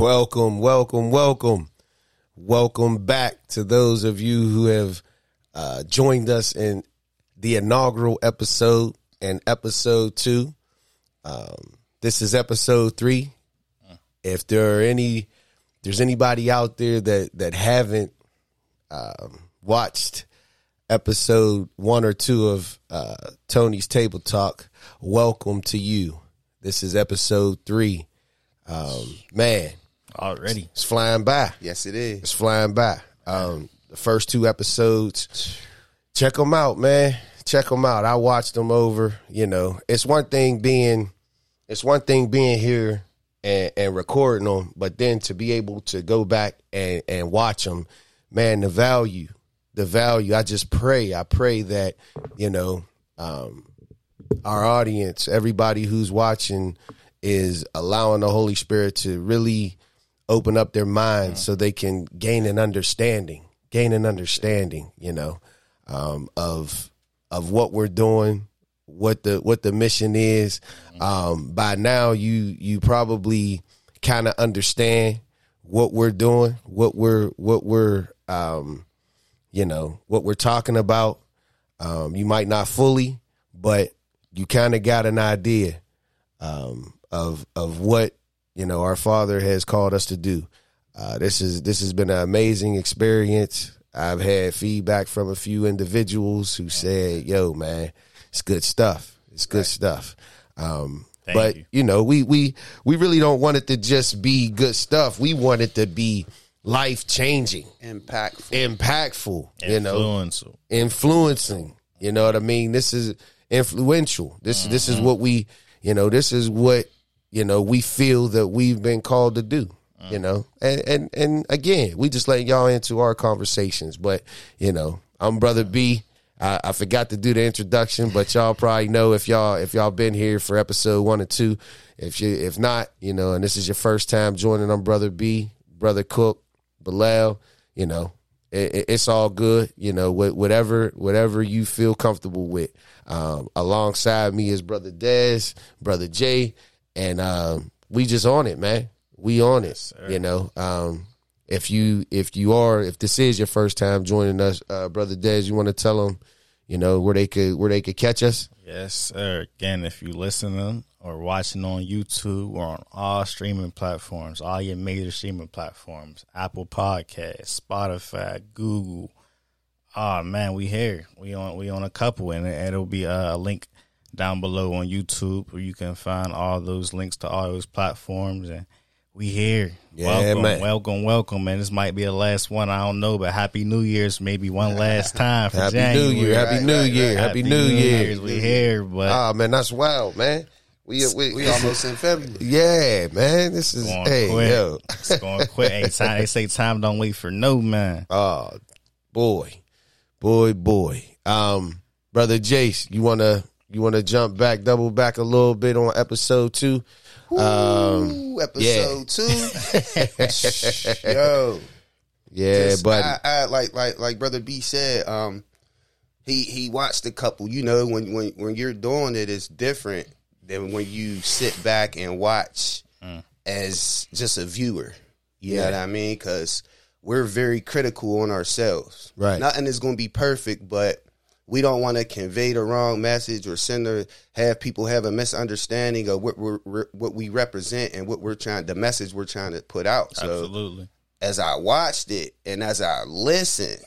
Welcome, welcome, welcome. Welcome back to those of you who have uh, joined us in the inaugural episode and episode two. Um, this is episode three. If there are any, there's anybody out there that that haven't um, watched episode one or two of uh, Tony's Table Talk, welcome to you. This is episode three. Um, man, Already. it's flying by. Yes, it is. It's flying by. Um, the first two episodes, check them out, man. Check them out. I watched them over. You know, it's one thing being, it's one thing being here and, and recording them, but then to be able to go back and, and watch them, man, the value, the value. I just pray, I pray that you know, um, our audience, everybody who's watching, is allowing the Holy Spirit to really open up their minds so they can gain an understanding, gain an understanding, you know, um, of of what we're doing, what the what the mission is. Um, by now, you you probably kind of understand what we're doing, what we're what we're um, you know what we're talking about. Um, you might not fully, but you kind of got an idea um, of of what you know our Father has called us to do. Uh, this is this has been an amazing experience. I've had feedback from a few individuals who said, "Yo, man, it's good stuff. It's good stuff." Um, Thank but you. you know, we we we really don't want it to just be good stuff. We want it to be life changing, Impactful. impactful. You know, Influential. influencing. You know what I mean? This is influential. This this is what we, you know, this is what you know we feel that we've been called to do. You know, and and and again, we just let y'all into our conversations. But you know, I'm brother B. I, I forgot to do the introduction, but y'all probably know if y'all if y'all been here for episode one or two. If you if not, you know, and this is your first time joining, I'm brother B, brother Cook, Bilal. You know, it, it- it's all good. You know, wh- whatever whatever you feel comfortable with. Um, alongside me is brother Dez, brother Jay, and um, we just on it, man. We on it. You know, um, if you if you are if this is your first time joining us, uh, brother Dez, you want to tell them, you know, where they could where they could catch us. Yes, sir. Again, if you listening or watching on YouTube or on all streaming platforms, all your major streaming platforms, Apple Podcasts, Spotify, Google. Oh man, we here. We on we on a couple, and it'll be a link down below on YouTube where you can find all those links to all those platforms. And we here. Yeah, welcome, man. welcome, welcome. Man, this might be the last one. I don't know, but Happy New Year's, maybe one last time for Happy January. New Year, Happy Right, New right, Year, right. Happy New Year. We here, but Ah man, that's wild, man. We we, We almost in February. yeah, man. This is going hey quick. yo. It's going quick. Hey, time, they say time don't wait for no man. Oh boy, boy, boy. Um, brother Jace, you wanna you wanna jump back, double back a little bit on episode two? Um, Ooh, episode two. Yo. yeah, but I, I like like like brother B said, um, he he watched a couple. You know, when when when you're doing it, it's different than when you sit back and watch as just a viewer. You know Yeah. what I mean? Because we're very critical on ourselves. Right. Nothing is going to be perfect, but we don't want to convey the wrong message or send or have people have a misunderstanding of what we're, we're what we represent and what we're trying the message we're trying to put out. So Absolutely. as I watched it and as I listened,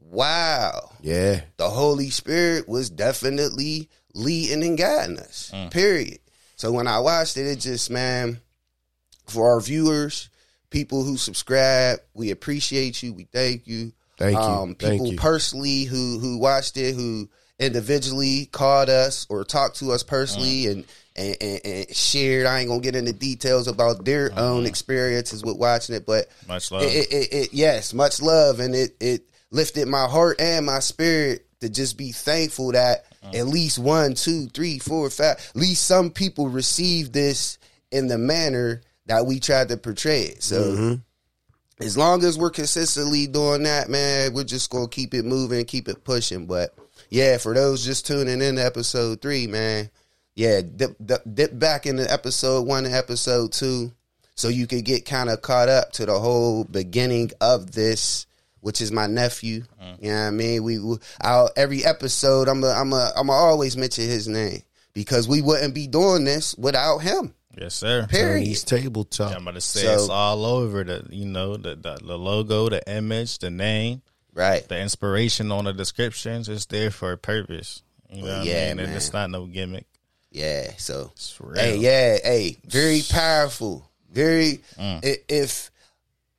wow, yeah, the Holy Spirit was definitely leading and guiding us. Mm. Period. So when I watched it, it just man, for our viewers, people who subscribe, we appreciate you. We thank you. Thank you. Um, Thank people you. personally who who watched it, who individually called us or talked to us personally uh-huh. and, and, and, and shared. I ain't gonna get into details about their uh-huh. own experiences with watching it, but Much love. it, it, it, yes, much love, and it it lifted my heart and my spirit to just be thankful that uh-huh. at least one, two, three, four, five, at least some people received this in the manner that we tried to portray it. So mm-hmm. As long as we're consistently doing that, man, we're just gonna keep it moving, keep it pushing. But yeah, for those just tuning in to episode three, man, yeah, dip, dip, dip back into episode one and episode two. so you could get kind of caught up to the whole beginning of this, which is my nephew. Mm. You know what I mean? We, we I'll, every episode, I'm a, I'm a, I'm a always mention his name because we wouldn't be doing this without him. Yes, sir. Period. Tony's table talk. Yeah, I'm gonna say So- it's all over the you know the, the the logo, the image, the name, Right. the inspiration on the descriptions. It's there for a purpose. You know what Yeah, I mean? And man. it's not no gimmick. Yeah. So It's real. Hey, yeah, hey, very powerful. Very. Mm. i- If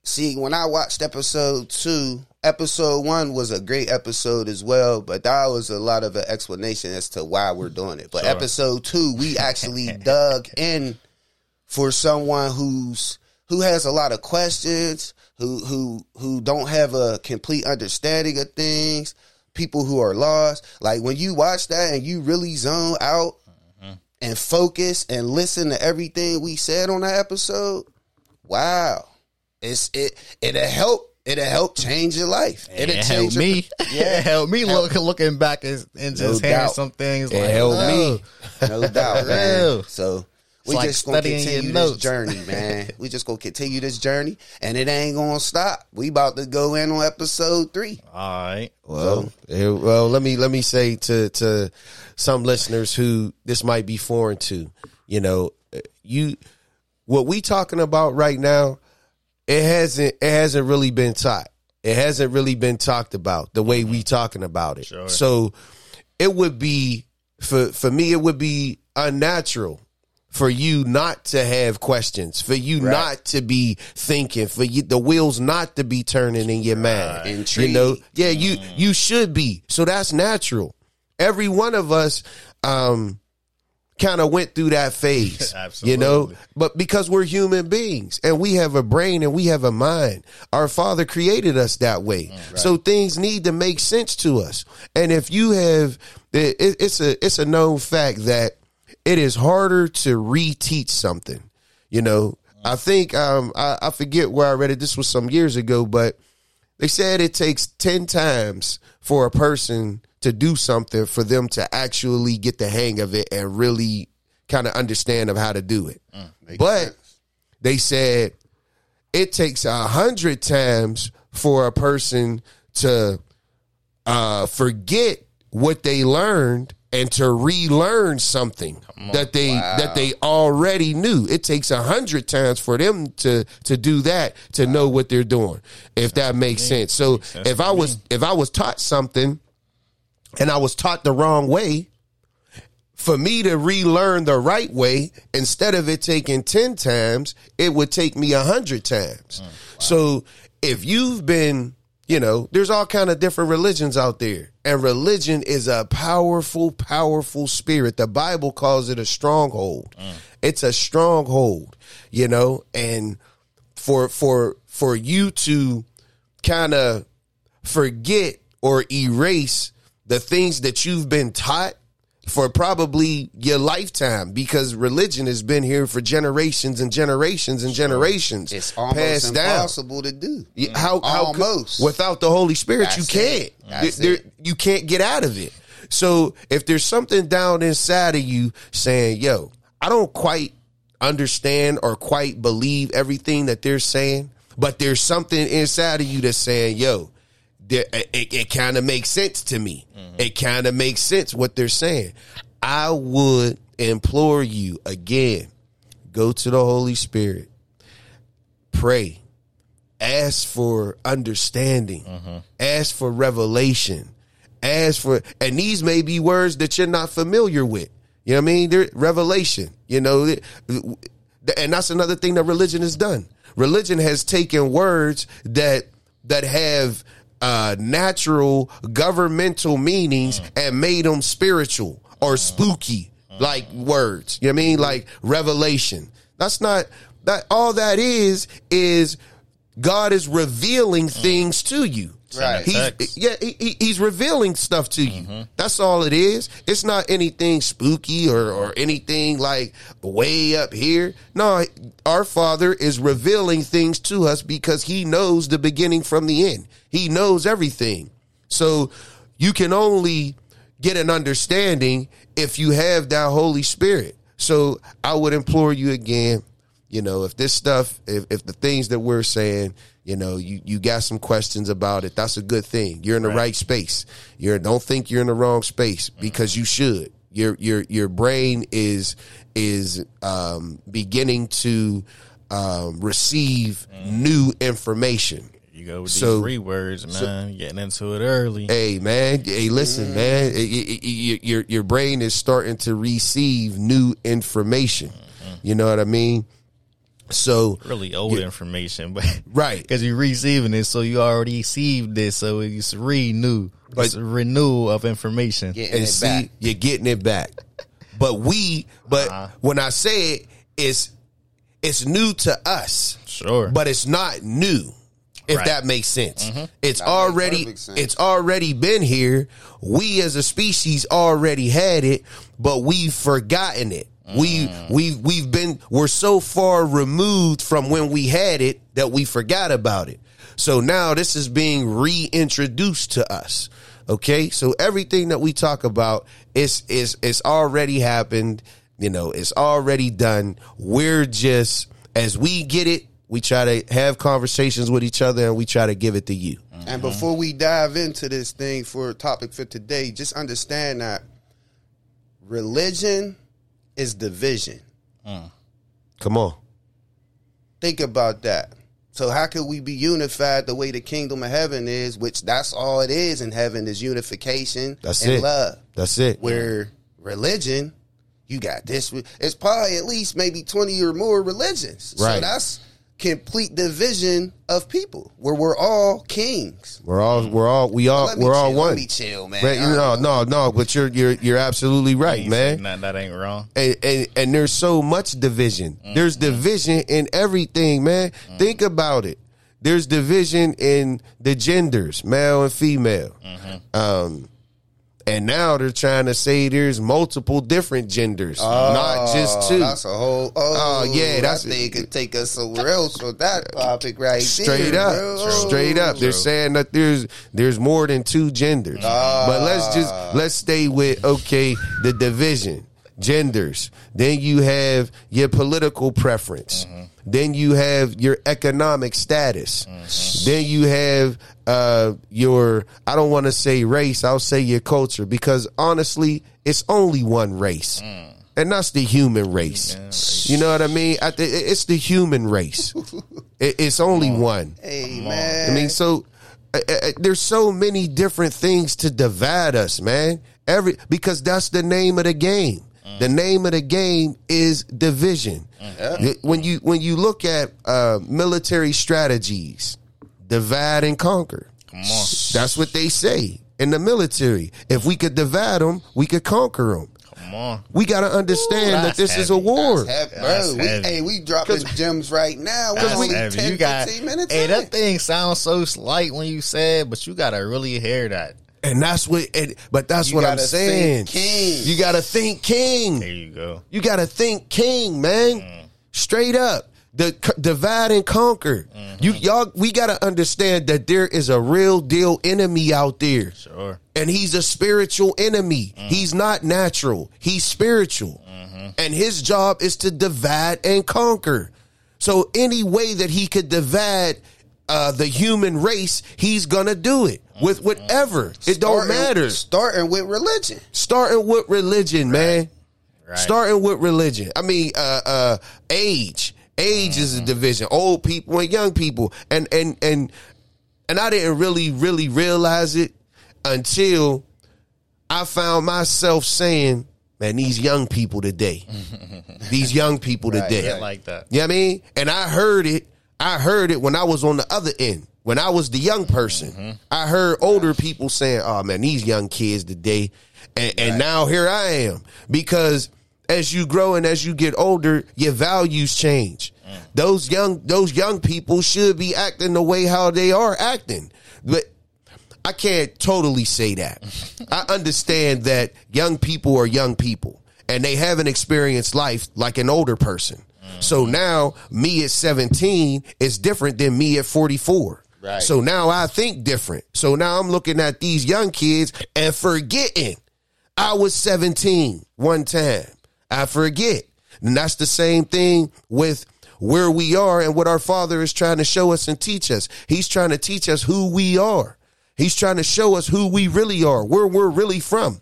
see, when I watched episode two, episode one was a great episode as well, but that was a lot of an explanation as to why we're doing it. But Sure. episode two, we actually dug in for someone who's who has a lot of questions, who who who don't have a complete understanding of things. People who are lost, like when you watch that and you really zone out mm-hmm. and focus and listen to everything we said on that episode, wow, it's it it'll help. It'll help change your life. It'll It your- me. Yeah. it helped me look, looking back and, and just No hearing doubt. some things. It like, helped me. No doubt, man. So we like just gonna continue this notes. journey, man. we just gonna continue this journey, and it ain't gonna stop. We about to go in on episode three. All right. Well, eh, well, let me let me say to to some listeners who this might be foreign to, you know, eh, you what we talking about right now, it hasn't it hasn't really been taught. It hasn't really been talked about the way we talking about it. Sure. So it would be for for me it would be unnatural for you not to have questions, for you Right. not to be thinking, for you the wheels not to be turning in your mind. You know, yeah, you you should be. So that's natural. Every one of us um kind of went through that phase. You know, but because we're human beings and we have a brain and we have a mind, our father created us that way. So things need to make sense to us. And if you have, it, it's a, it's a known fact that it is harder to reteach something. You know, I think, um, I, I forget where I read it. This was some years ago, but they said it takes 10 times for a person to do something for them to actually get the hang of it and really kind of understand of how to do it. but they said it takes a hundred times for a person to uh, forget what they learned and to relearn something that they that they already knew. It takes a hundred times for them to to do that to know what they're doing. If that makes sense. So if I was if I was taught something and I was taught the wrong way, for me to relearn the right way, instead of it taking 10 times, it would take me a 100 times. So if you've been, you know, there's all kind of different religions out there. And religion is a powerful, powerful spirit. The Bible calls it a stronghold. Mm. It's a stronghold, you know, and for for for you to kind of forget or erase the things that you've been taught for probably your lifetime because religion has been here for generations and generations and generations It's almost passed down. impossible to do. Yeah, How, how Almost. without the Holy Spirit, you can't. That's There- You can't get out of it. So if there's something down inside of you saying, "Yo, I don't quite understand or quite believe everything that they're saying," but there's something inside of you that's saying, "Yo." There- It, it kind of makes sense to me. Mm-hmm. It kind of makes sense what they're saying. I would implore you again, go to the Holy Spirit, pray, ask for understanding, mm-hmm. ask for revelation, ask for, and these may be words that you're not familiar with. You know what I mean? They're, revelation, you know, and that's another thing that religion has done. Religion has taken words that that have uh, natural governmental meanings mm. and made them spiritual or mm. spooky mm. like words. You know what I mean? Like revelation. That's not that all that is is God is revealing things to you. Right. He's, yeah, he, he- he's revealing stuff to you. That's all it is. It's not anything spooky or, or anything like way up here. No, our Father is revealing things to us because He knows the beginning from the end. He knows everything. So you can only get an understanding if you have that Holy Spirit. So I would implore you again You know, if this stuff, if, if the things that we're saying, you know, you, you got some questions about it, that's a good thing. You're in the right, space. You're don't think you're in the wrong space because you should. Your your your brain is is um, beginning to um, receive new information. You go with So- these rewords, man. Getting into it early. Hey man, hey listen, man. It- it- it- your your brain is starting to receive new information. You know what I mean? So really old information, but right, because you're receiving it, so you already received this, so it's renew, But- it's a renewal of information. And it see back. you're getting it back. But we, but Uh-huh. when I say it, it's it's new to us, Sure, but it's not new. If Right. that makes sense, it's That already sense. it's already been here. We as a species already had it, but we've forgotten it. We mm. we we've been we're so far removed from when we had it that we forgot about it. So now this is being reintroduced to us. Okay, so everything that we talk about is is is already happened. You know, it's already done. We're just as we get it, we try to have conversations with each other and we try to give it to you. Mm-hmm. And before we dive into this thing for topic for today, just understand that religion is division. Mm. Come on. Think about that. So how can we be unified the way the kingdom of heaven is, which that's all it is in heaven is unification That's and it. love. That's it. Where religion, you got this it's probably at least maybe 20 or more religions. So Right. that's complete division of people where we're all kings. We're all we're all we all let we're all chill, one. Let me chill, man. Right, no, no, no, but you're you're you're absolutely right, man. say That, that ain't wrong. and, and and there's so much division. There's mm-hmm. division in everything, man. Mm-hmm. Think about it. There's division in the genders, male and female. Mm-hmm. Um, and now they're trying to say there's multiple different genders, not just Oh, two. That's a whole. Oh, Oh, yeah, that that's- thing could take us somewhere else with that topic right Straight there, up, bro. straight up. They're saying that there's there's more than two genders. but let's ah. just let's stay with okay the division, genders. Then you have your political preference. Mm-hmm. Then you have your economic status. Then you have uh, your I don't want to say race. I'll say your culture because honestly, it's only one race. And that's the human race. You know what I mean? I th- it's the human race. It- it's only one. Hey on. man, I mean, so uh, uh, there's so many different things to divide us, man. Every because that's the name of the game. The name of the game is division. When you when you look at uh, military strategies, divide and conquer. Come on, That's what they say in the military. If we could divide them, we could conquer them. come on. We got to understand that that's this is a war. That's heavy, That's bro. We, hey, we dropping gems right now. We're That's only heavy. 10, you got, minutes hey, in. that thing sounds so slight when you said, but you gotta really hear that. And that's what, and, but that's You what I'm saying. think king. You got to think king. There you go. You got to think king, man. Mm. Straight up. The c- divide and conquer. Mm-hmm. You y'all we got to understand that there is a real deal enemy out there. Sure. And he's a spiritual enemy. Mm. He's not natural. He's spiritual. Mm-hmm. And his job is to divide and conquer. So any way that he could divide uh, the human race, he's gonna do it with whatever. It don't Starting- matter. Starting with religion. Starting with religion, man. Right. Starting with religion. I mean, uh, uh, age. Age is a division. Old people and young people. And and and and I didn't really, really realize it until I found myself saying, "Man, these young people today, these young people today." Get like that. You know what I mean? And I heard it. I heard it when I was on the other end. When I was the young person, mm-hmm. I heard older people saying, "Oh man, these young kids today," and, and now here I am because as you grow and as you get older, your values change. Mm. Those young those young people should be acting the way how they are acting, but I can't totally say that. I understand that young people are young people and they haven't experienced life like an older person. So now me at 17 is different than me at 44. Right. So now I think different. So now I'm looking at these young kids and forgetting I was 17 one time. I forget. And that's the same thing with where we are and what our Father is trying to show us and teach us. He's trying to teach us who we are. He's trying to show us who we really are, where we're really from. You know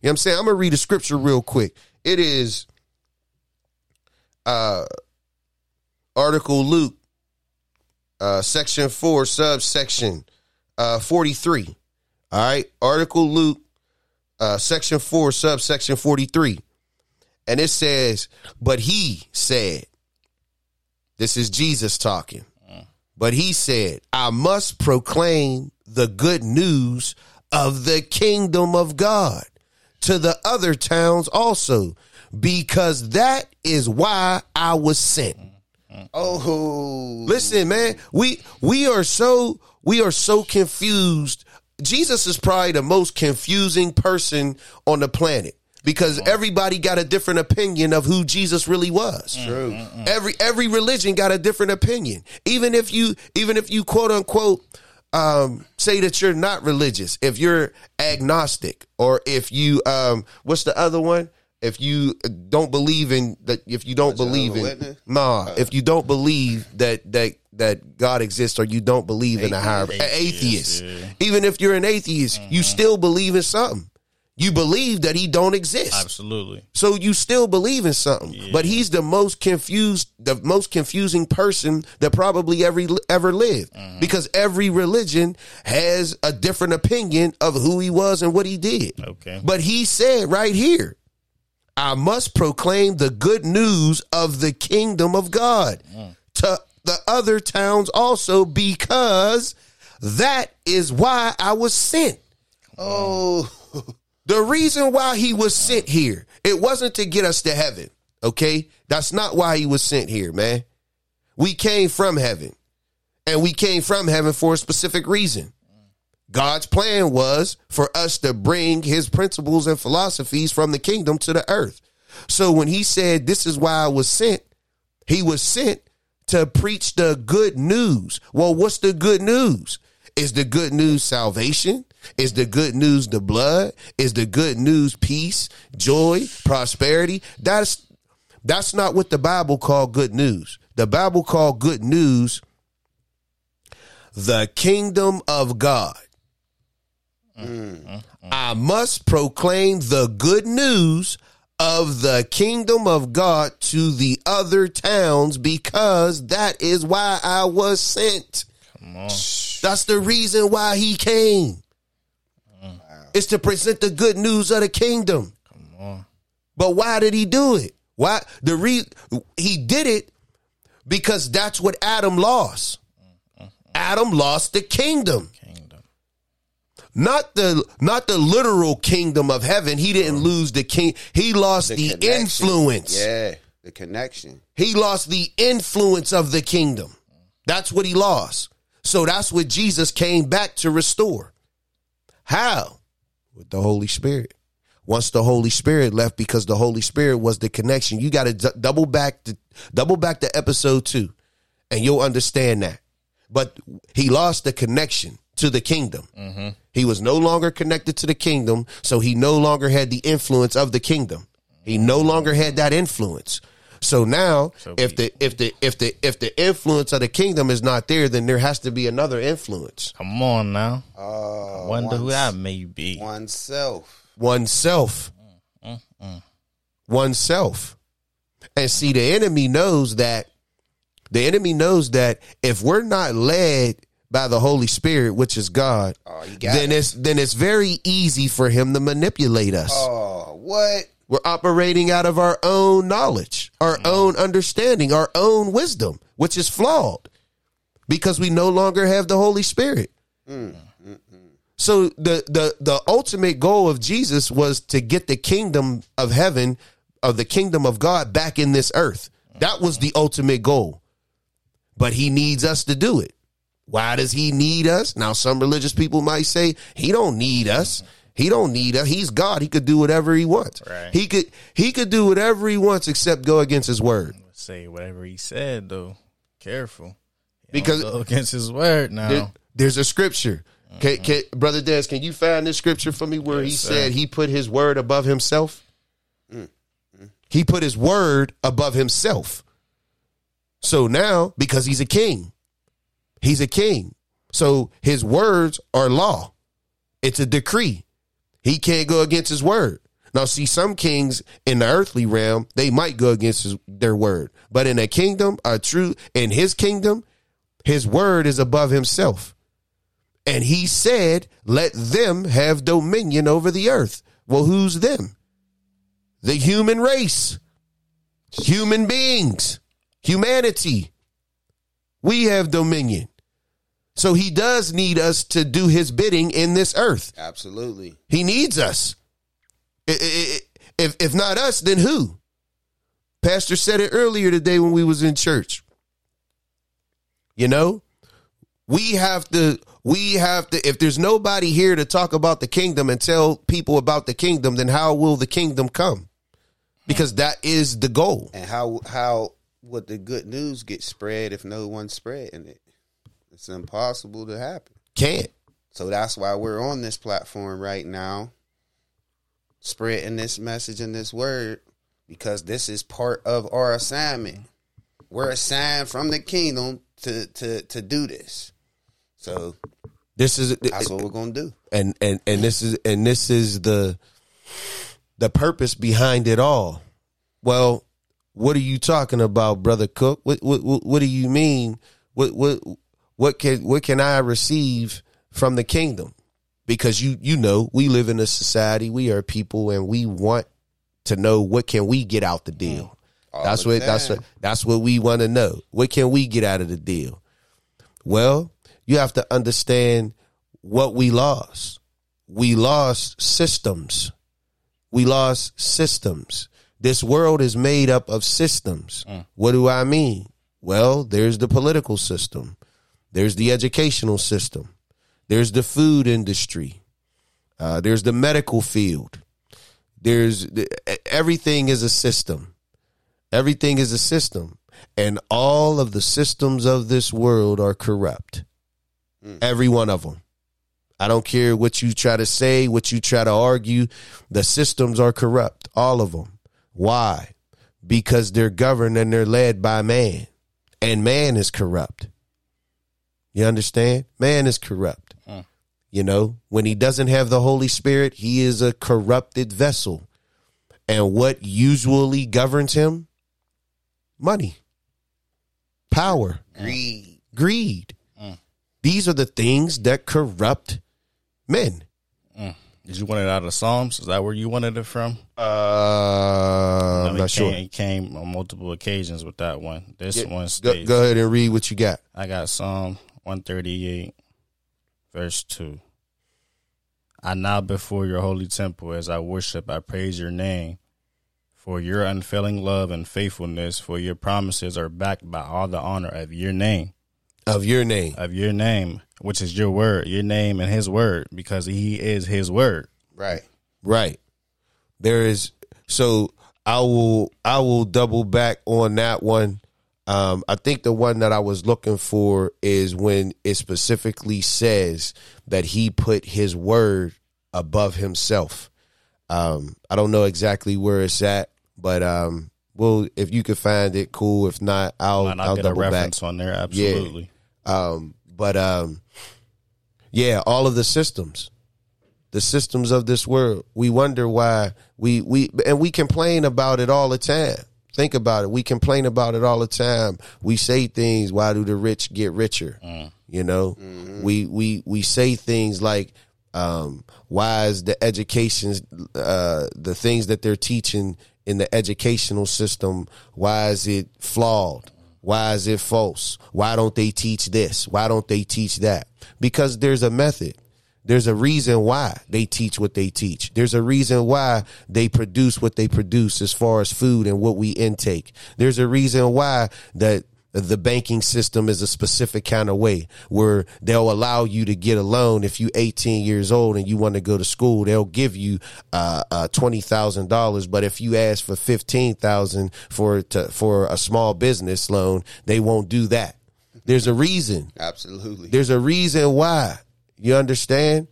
what I'm saying? I'm going to read a scripture real quick. It is uh article Luke uh section 4 subsection uh 43. All right? Article Luke uh section 4 subsection 43. And it says, "But he said, this is Jesus talking. But he said, I must proclaim the good news of the kingdom of God to the other towns also, because that is why I was sent. Oh, Listen, man, we we are so we are so confused. Jesus is probably the most confusing person on the planet because everybody got a different opinion of who Jesus really was. true. Every every religion got a different opinion. Even if you even if you quote unquote um, say that you're not religious, if you're agnostic, or if you um, what's the other one? If you don't believe in that, if you don't believe in Witness? nah, if you don't believe that that that God exists, or you don't believe in a higher atheist, even if you're an atheist, you mm-hmm. still believe in something. You believe that he don't exist. Absolutely. So you still believe in something, but he's the most confused, the most confusing person that probably ever ever lived, mm-hmm. because every religion has a different opinion of who he was and what he did. Okay. But he said right here, I must proclaim the good news of the kingdom of God to the other towns also, because that is why I was sent. Oh, The reason why he was sent here, it wasn't to get us to heaven. Okay? That's not why he was sent here, man. We came from heaven. And we came from heaven for a specific reason. God's plan was for us to bring his principles and philosophies from the kingdom to the earth. So when he said, This is why I was sent, he was sent to preach the good news. Well, what's the good news? Is the good news salvation? Is the good news the blood? Is the good news peace, joy, prosperity? That's that's not what the Bible called good news. The Bible called good news the kingdom of God. Mm. Mm. Mm. I must proclaim the good news of the kingdom of God to the other towns because that is why I was sent. Come on. That's the reason why he came. It's to present the good news of the kingdom. Come on. But why did he do it? Why the re he did it because that's what Adam lost. Adam lost the kingdom. Not the not the literal kingdom of heaven. He didn't uh-huh. lose the king. He lost the, connection. influence. Yeah, the connection. He lost the influence of the kingdom. That's what he lost. So that's what Jesus came back to restore. How? With the Holy Spirit. Once the Holy Spirit left, because the Holy Spirit was the connection, you got to d- double back to double back to episode two, and you'll understand that. But he lost the connection to the kingdom. He was no longer connected to the kingdom, so he no longer had the influence of the kingdom. He no longer had that influence. So now, So if the if the if the if the influence of the kingdom is not there, then there has to be another influence. Come on now. Uh, I wonder who that may be. Oneself. Oneself. Oneself. And see, the enemy knows that the enemy knows that if we're not led by the Holy Spirit, which is God, Oh, then it. it's then it's very easy for him to manipulate us. Oh, what? We're operating out of our own knowledge, our mm. own understanding, our own wisdom, which is flawed because we no longer have the Holy Spirit. Mm, mm, so the the the ultimate goal of Jesus was to get the kingdom of heaven, of the kingdom of God back in this earth. That was the ultimate goal. But he needs us to do it. Why does he need us? Now some religious people might say he don't need us. He don't need us. He's God. He could do whatever he wants. Right. He could he could do whatever he wants except go against his word. Say whatever he said though. Careful. Because- go against his word now. There- there's a scripture. Can, mm-hmm. can, Brother Des, can you find this scripture for me where he sir. said he put his word above himself? He put his word above himself. So now, because he's a king, he's a king. So his words are law. It's a decree. He can't go against his word. Now, see, some kings in the earthly realm, they might go against his, their word. But in a kingdom, a true, in his kingdom, his word is above himself. And he said, let them have dominion over the earth. Well, who's them? The human race, human beings, humanity. We have dominion. So he does need us to do his bidding in this earth. Absolutely. He needs us. If if not us, then who? Pastor said it earlier today when we was in church. You know, we have to we have to if there's nobody here to talk about the kingdom and tell people about the kingdom, then how will the kingdom come? Because that is the goal. And how how would the good news get spread if no one's spreading it? It's impossible to happen. Can't. So that's why we're on this platform right now, spreading this message and this word, because this is part of our assignment. We're assigned from the kingdom to to to do this. So This is that's what we're gonna do. and and and this is and this is the the purpose behind it all. Well, what are you talking about, brother Cook? What what what, do you mean? What what what can what can I receive from the kingdom? Because you you know we live in a society, we are people, and we want to know what can we get out the deal. Mm. All that's the what that's what that's what we want to know. What can we get out of the deal? Well, you have to understand what we lost. We lost systems. We lost systems. This world is made up of systems. What do I mean? Well, there's the political system. There's the educational system. There's the food industry. Uh, there's the medical field. There's the, everything is a system. Everything is a system. And all of the systems of this world are corrupt. Every one of them. I don't care what you try to say, what you try to argue. The systems are corrupt. All of them. Why? Because they're governed and they're led by man. And man is corrupt. You understand? Man is corrupt. Mm. You know, when he doesn't have the Holy Spirit, he is a corrupted vessel. And what usually governs him? Money, power, Greed. greed. Mm. These are the things that corrupt men. Did you want it out of the Psalms? Is that where you wanted it from? Uh, No, I'm not sure. Came, he came on multiple occasions with that one. This one Go, go ahead and read what you got. I got Psalm 138, verse 2. I now before your holy temple as I worship, I praise your name for your unfailing love and faithfulness, for your promises are backed by all the honor of your name, Of your name. of your name, which is your word, your name and his word, because he is his word. Right. Right. There is so I will I will double back on that one. Um, I think the one that I was looking for is when it specifically says that he put his word above himself. Um, I don't know exactly where it's at, but um, well, if you could find it, cool. If not, I'll And I'll, I'll, get a double back. reference on there. Absolutely. Um, but um, yeah, all of the systems, the systems of this world. We wonder why we we and we complain about it all the time. Think about it. We complain about it all the time. We say things. Why do the rich get richer? You know, we we we say things like, um, "Why is the education, uh, the things that they're teaching in the educational system, why is it flawed? Why is it false? Why don't they teach this? Why don't they teach that? Because there's a method. There's a reason why they teach what they teach. There's a reason why they produce what they produce as far as food and what we intake. There's a reason why that the banking system is a specific kind of way where they'll allow you to get a loan if you 18 years old and you want to go to school they'll give you uh, uh $20,000 but if you ask for 15,000 for to, for a small business loan they won't do that there's a reason Absolutely. there's a reason why. You understand?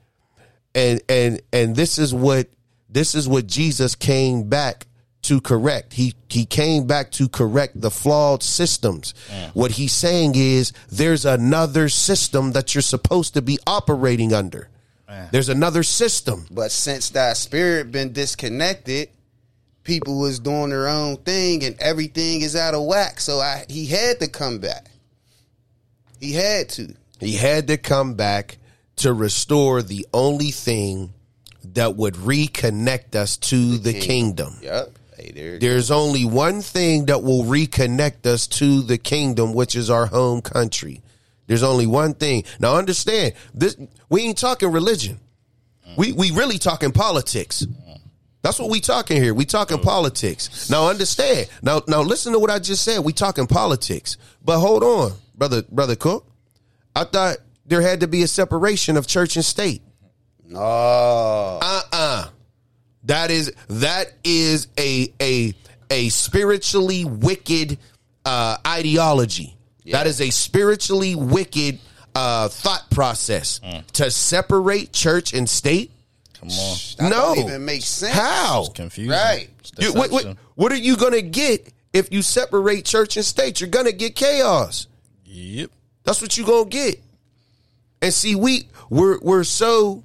And and and this is what this is what Jesus came back to correct. He he came back to correct the flawed systems. What he's saying is there's another system that you're supposed to be operating under. There's another system. But since that spirit been disconnected, people was doing their own thing and everything is out of whack. So I he had to come back. He had to. He had to come back to restore the only thing that would reconnect us to the, kingdom. Yep. Hey, there. There's only one thing that will reconnect us to the kingdom, which is our home country. There's only one thing. Now understand this we ain't talking religion. We we really talking politics. That's what we talking here. We talking politics. Now understand. Now now listen to what I just said. We talking politics. But hold on, brother brother Cook. I thought there had to be a separation of church and state. No. Uh-uh. That is that is a a a spiritually wicked uh ideology. That is a spiritually wicked uh thought process to separate church and state. Come on. That no. don't even make sense. How? Confusing. Right. You- what, what, what are you going to get if you separate church and state? You're going to get chaos. Yep. That's what you gonna get. And see, we we're we're so,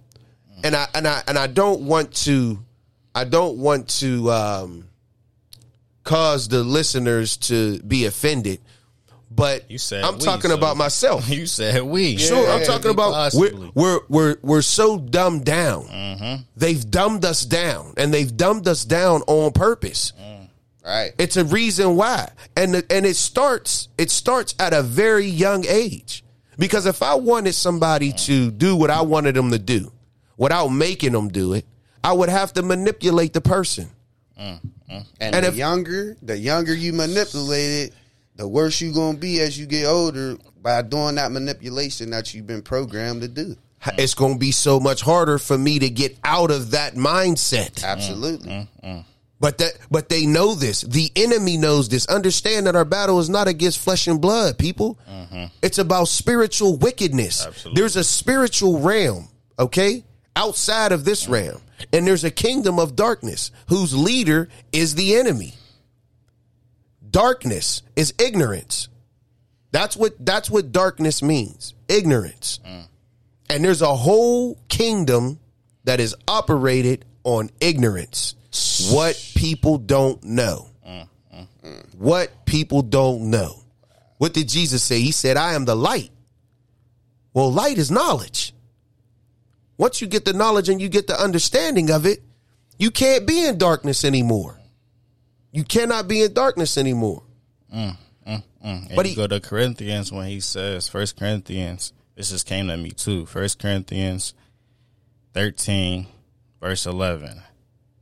and I and I and I don't want to, I don't want to um, cause the listeners to be offended, but You said I'm we, talking so- about myself. You said we? Sure, I'm talking about. We're we're we're we're so dumbed down. Mm-hmm. They've dumbed us down, and they've dumbed us down on purpose. Right. It's a reason why, and the, and it starts it starts at a very young age. Because if I wanted somebody to do what I wanted them to do, without making them do it, I would have to manipulate the person. Mm, mm. And, And the if- younger, the younger you manipulate it, the worse you gonna be as you get older by doing that manipulation that you've been programmed to do. It's going to be so much harder for me to get out of that mindset. Absolutely. Mm, but that, but they know this. The enemy knows this. Understand that our battle is not against flesh and blood, people. Mm-hmm. It's about spiritual wickedness. Absolutely. There's a spiritual realm, okay, outside of this realm, and there's a kingdom of darkness whose leader is the enemy. Darkness is ignorance. That's what that's what darkness means. Ignorance. Mm. And there's a whole kingdom that is operated on ignorance. What people don't know. Mm, mm, what people don't know. What did Jesus say? He said, I am the light. Well, light is knowledge. Once you get the knowledge and you get the understanding of it, you can't be in darkness anymore. You cannot be in darkness anymore. Mm, mm, mm. And But you he- go to Corinthians when he says, First Corinthians, this just came to me too. First Corinthians 13, verse 11.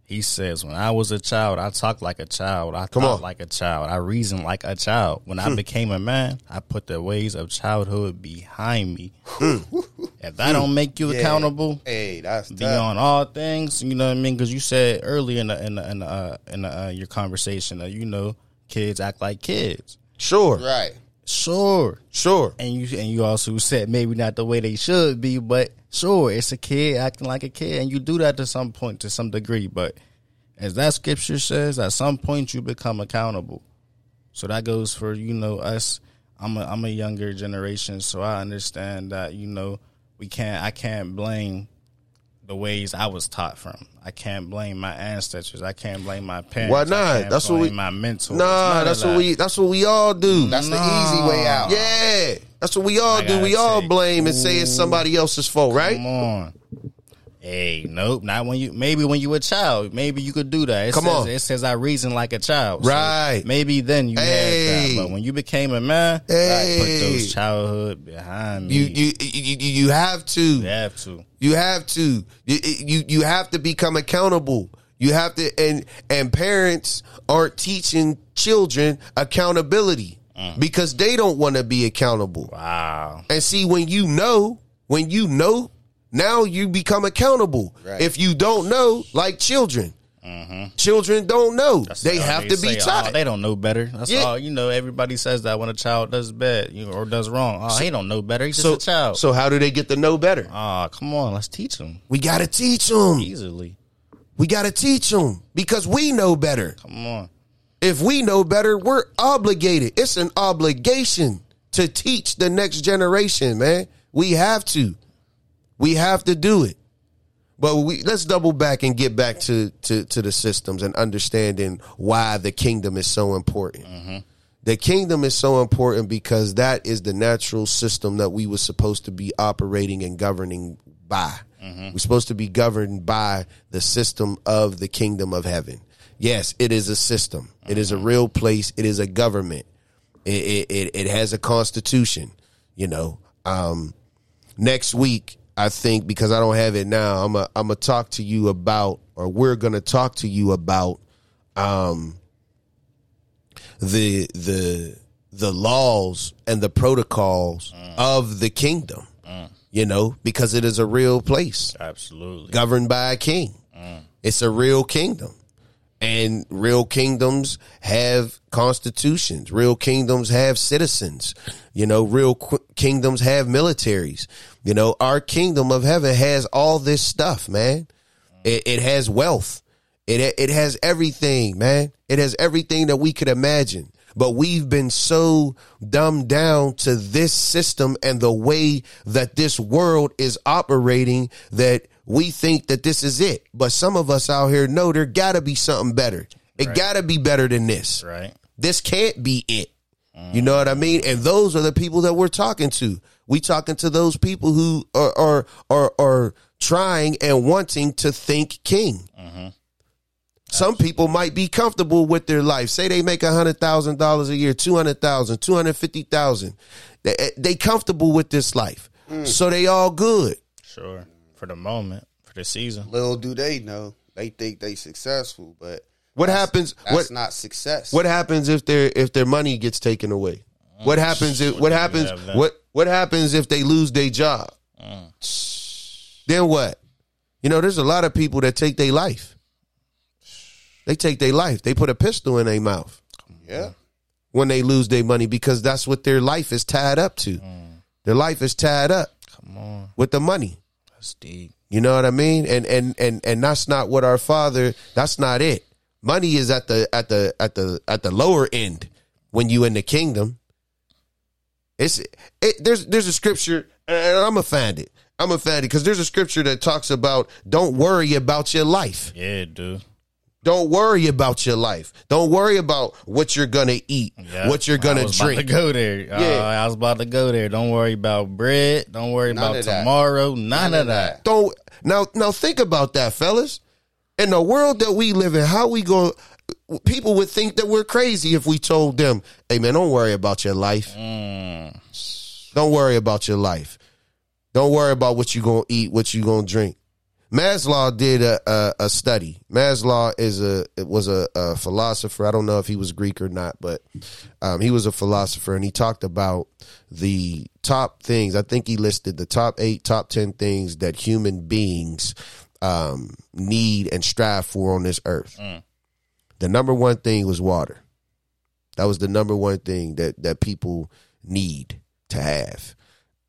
He says, When I was a child, I talked like a child. I Come thought on. like a child. I reasoned like a child. When I became a man, I put the ways of childhood behind me. if that don't make you Yeah. accountable, Hey, that's tough. beyond all things. You know what I mean? Because you said earlier in the, in the, in, the, uh, in the, uh, your conversation that you know kids act like kids. Sure. right. Sure, Sure. and you and you also said maybe not the way they should be, but sure, it's a kid acting like a kid, and you do that to some point, to some degree. But as that scripture says, at some point you become accountable. So that goes for you know us. I'm a I'm a younger generation, so I understand that you know we can't I can't blame the ways I was taught from. I can't blame my ancestors. I can't blame my parents. Why I not? can't That's what we- my mentors. Nah, that's what that. we that's what we all do. That's the easy way out. yeah. That's what we all I do. We gotta all blame and say it's somebody else's fault, right? Come on. Hey, nope, not when you. Maybe when you were a child, maybe you could do that. It Come says, on. it says I reason like a child. So Right. maybe then you Hey. had that, but when you became a man, Hey. put those childhood behind me. You you you you, have to. You have to. You have to. You, you you have to become accountable. You have to and and parents aren't teaching children accountability mm. because they don't want to be accountable. Wow. And see when you know, when you know, now you become accountable. Right. If you don't know, like children. Mm-hmm. Children don't know. That's they have to be oh, taught. Oh, they don't know better. That's Yeah. all. You know, everybody says that when a child does bad you know, or does wrong. Oh, he don't know better. He's just so a child. so how do they get to know better? oh, come on, let's teach them. We got to teach them. easily. We got to teach them because we know better. Come on. If we know better, we're obligated. It's an obligation to teach the next generation, man. We have to. We have to do it. But we let's double back and get back to to, to the systems and understanding why the kingdom is so important. Mm-hmm. The kingdom is so important because that is the natural system that we were supposed to be operating and governing by. Mm-hmm. We're supposed to be governed by the system of the kingdom of heaven. Yes, it is a system. It is a mm-hmm. real place. It is a government. It it, it, it has a constitution. You know. Um, next week, I think because I don't have it now, I'm a, I'm gonna talk to you about, or we're gonna talk to you about, um, the the the laws and the protocols mm. of the kingdom. Mm. You know, because it is a real place Absolutely. governed by a king. Mm. It's a real kingdom. And real kingdoms have constitutions. Real kingdoms have citizens. You know, real qu- kingdoms have militaries. You know, our kingdom of heaven has all this stuff, man. It, it has wealth. It it has everything, man. It has everything that we could imagine. But we've been so dumbed down to this system and the way that this world is operating that we think that this is it. But some of us out here know there gotta be something better. It gotta be better than this. Right. This can't be it. You know what I mean? And those are the people that we're talking to. We talking to those people who are are are, are trying and wanting to think king. Mm-hmm. Some people might be comfortable with their life. Say they make a hundred thousand dollars a year, two hundred thousand, two hundred fifty thousand. They, they comfortable with this life, mm. so they all good. Sure. For the moment, for the season. Little do they know, they think they successful, but What happens? that's What not success. what happens if their if their money gets taken away? What happens if what do happens mm. what what happens if they lose their job? Mm. Then what? You know, there's a lot of people that take their life. They take their life. They put a pistol in their mouth Yeah. when they lose their money because that's what their life is tied up to. Mm. Their life is tied up Come on. with the money. That's deep. You know what I mean? And and and and that's not what our father. That's not it. Money is at the at the at the at the lower end when you in the kingdom. It's it, there's there's a scripture and I'm gonna find it. I'm gonna find it because there's a scripture that talks about don't worry about your life. Yeah, dude. Don't worry about your life. Don't worry about what you're gonna eat, Yeah. what you're gonna was About drink. to go there. Uh, Yeah. I was about to go there. Don't worry about bread. Don't worry None about tomorrow. None, of that. Don't now now think about that, fellas. In the world that we live in, how we go people would think that we're crazy if we told them, hey man, don't worry about your life. Mm. Don't worry about your life. Don't worry about what you're gonna eat, what you're gonna drink. Maslow did a, a, a study. Maslow is a it was a, a philosopher. I don't know if he was Greek or not, but um, he was a philosopher, and he talked about the top things. I think he listed the top eight, top ten things that human beings um, need and strive for on this earth. The number one thing was water. That was the number one thing that that people need to have.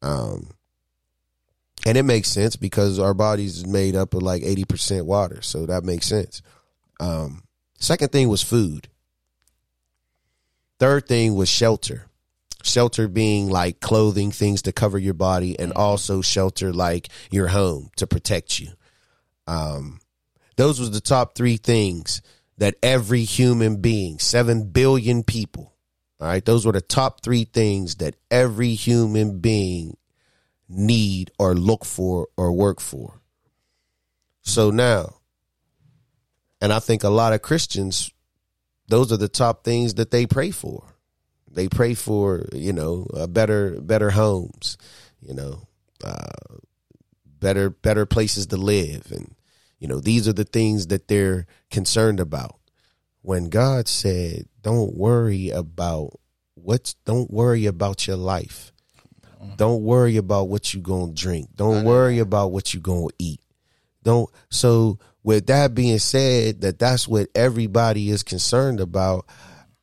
Um, and it makes sense because our bodies is made up of like 80% water. So that makes sense. Um, second thing was food. Third thing was shelter. Shelter being like clothing, things to cover your body, and also shelter like your home to protect you. Um, those was the top three things that every human being, seven billion people, all right, those were the top three things that every human being need or look for or work for. So now, and I think a lot of Christians, those are the top things that they pray for. They pray for, you know, uh, better better homes, you know, uh, better better places to live, and you know these are the things that they're concerned about. When God said, "Don't worry about what's don't worry about your life." Don't worry about what you gonna drink. Don't worry about what you gonna eat. Don't. So with that being said, that that's what everybody is concerned about.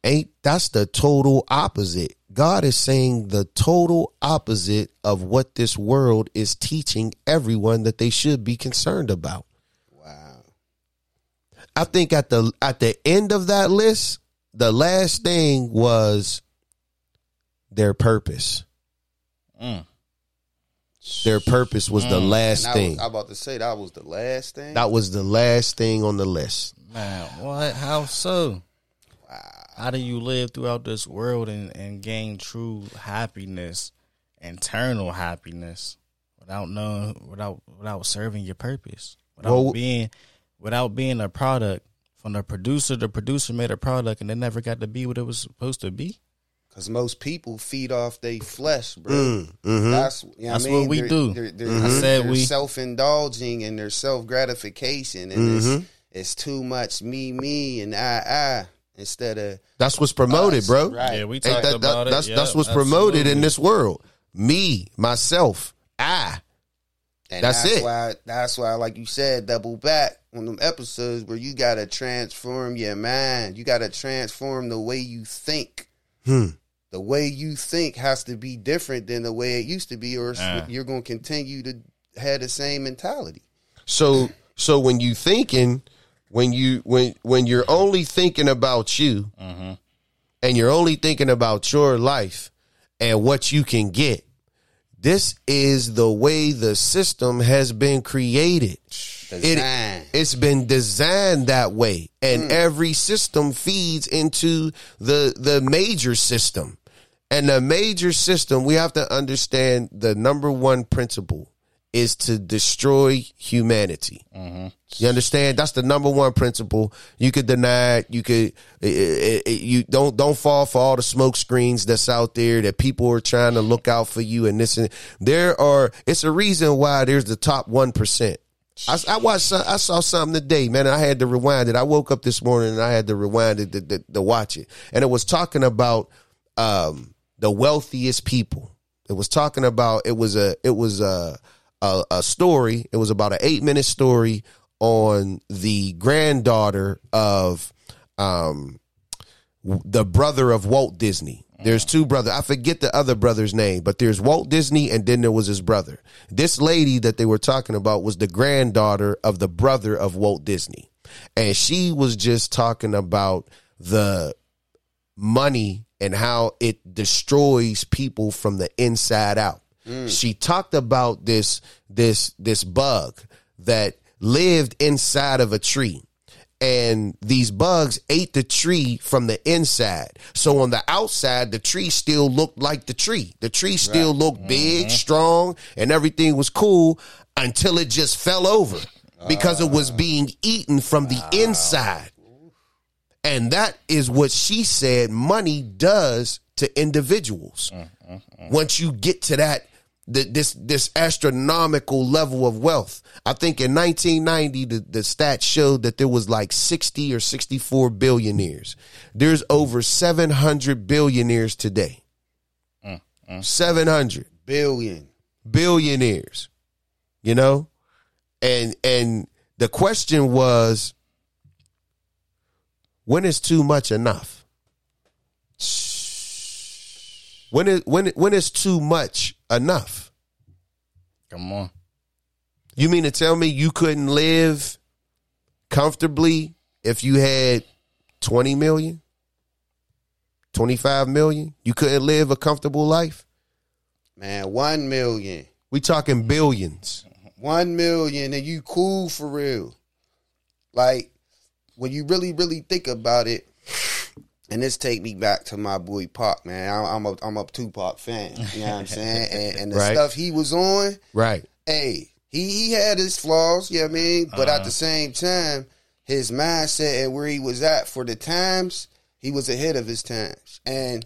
Ain't that's the total opposite. God is saying the total opposite of what this world is teaching everyone that they should be concerned about. Wow. I think at the at the end of that list, the last thing was their purpose. Mm. Their purpose was the last And thing. was, I'm about to say that was the last thing. that was the last thing on the list. Man, what? How so? How do you live throughout this world and, and gain true happiness, internal happiness, without knowing, without without serving your purpose, without Well- being, without being a product from the producer? The producer made a product and it never got to be what it was supposed to be. Because most people feed off their flesh, bro. Mm, mhm. That's you know That's what, I mean? what we They're- do. They're, they're, I said they're we- self-indulging and their self-gratification, and Mm-hmm. it's, it's too much me, me, and I, I instead of That's what's promoted, us, bro. Right. Yeah, we talked that- that- about that's it. that's Yep, what's promoted in this world. Me, myself, I. And That's that's, it. why that's why like you said, double back on them episodes where you gotta transform your mind. You gotta transform the way you think. Hmm. The way you think has to be different than the way it used to be, or Ah. you're gonna continue to have the same mentality. So so when you thinking, when you when when you're only thinking about you, and you're only thinking about your life and what you can get, this is the way the system has been created. It, Design. it's been designed that way, and every system feeds into the the major system. And the major system, we have to understand the number one principle is to destroy humanity. You understand? That's the number one principle. You could deny it. You could. eh, eh, eh, You don't don't fall for all the smoke screens that's out there that people are trying to look out for you and this and there are. It's a reason why there's the top one percent. I, I watched. I saw something today, man. I had to rewind it. I woke up this morning and I had to rewind it to, to, to watch it, and it was talking about um, the wealthiest people. It was talking about. It was a. It was a a, a story. It was about an eight minute story on the granddaughter of um, the brother of Walt Disney. There's two brothers. I forget the other brother's name, but there's Walt Disney and then there was his brother. This lady that they were talking about was the granddaughter of the brother of Walt Disney. And she was just talking about the money and how it destroys people from the inside out. Mm. She talked about this this this bug that lived inside of a tree and these bugs ate the tree from the inside. So on the outside, the tree still looked like the tree. The tree still looked mm-hmm. big, strong, and everything was cool until it just fell over ah. because it was being eaten from the inside. And that is what she said money does to individuals. Mm, mm, mm. Once you get to that th- this this astronomical level of wealth. I think in 1990 the, the stats showed that there was like 60 or 64 billionaires. There's over 700 billionaires today. 700 Billion. billionaires you know and and the question was when is too much enough when is when when is too much enough Come on. you mean to tell me you couldn't live comfortably if you had 20 million 25 million you couldn't live a comfortable life Man, one million. we talking billions One million and you cool for real. Like when you really, really think about it, and this take me back to my boy Pac, man. I- I'm a I'm a Tupac fan. You know what I'm saying? And, and the Right. stuff he was on, right hey, he, he had his flaws, you know what I mean? But at uh-huh. the same time, his mindset and where he was at for the times, he was ahead of his times. And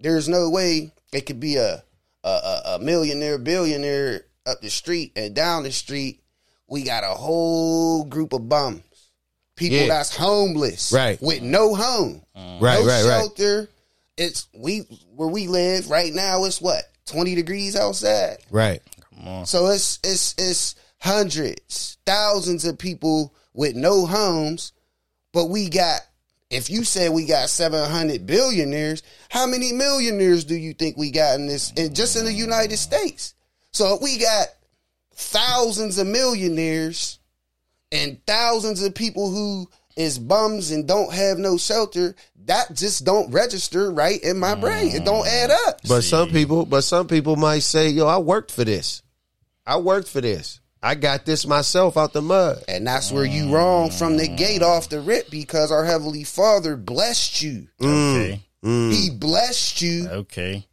there's no way it could be a a, a, millionaire, billionaire up the street and down the street, we got a whole group of bums. People Yeah. that's homeless. Right. With no home. Mm. right no right right shelter. It's we where we live right now it's what? Twenty degrees outside. right Come on. So it's it's it's hundreds, thousands of people with no homes, but we got if you said we got 700 billionaires, how many millionaires do you think we got in this in, just in the United States? So we got thousands of millionaires and thousands of people who is bums and don't have no shelter, that just don't register right in my brain. It don't add mm. up. But some people, but some people might say, "Yo, I worked for this. I worked for this. I got this myself out the mud." And that's where you wrong from the gate off the rip because our heavenly Father blessed you. Mm. Okay. Mm. He blessed you Okay.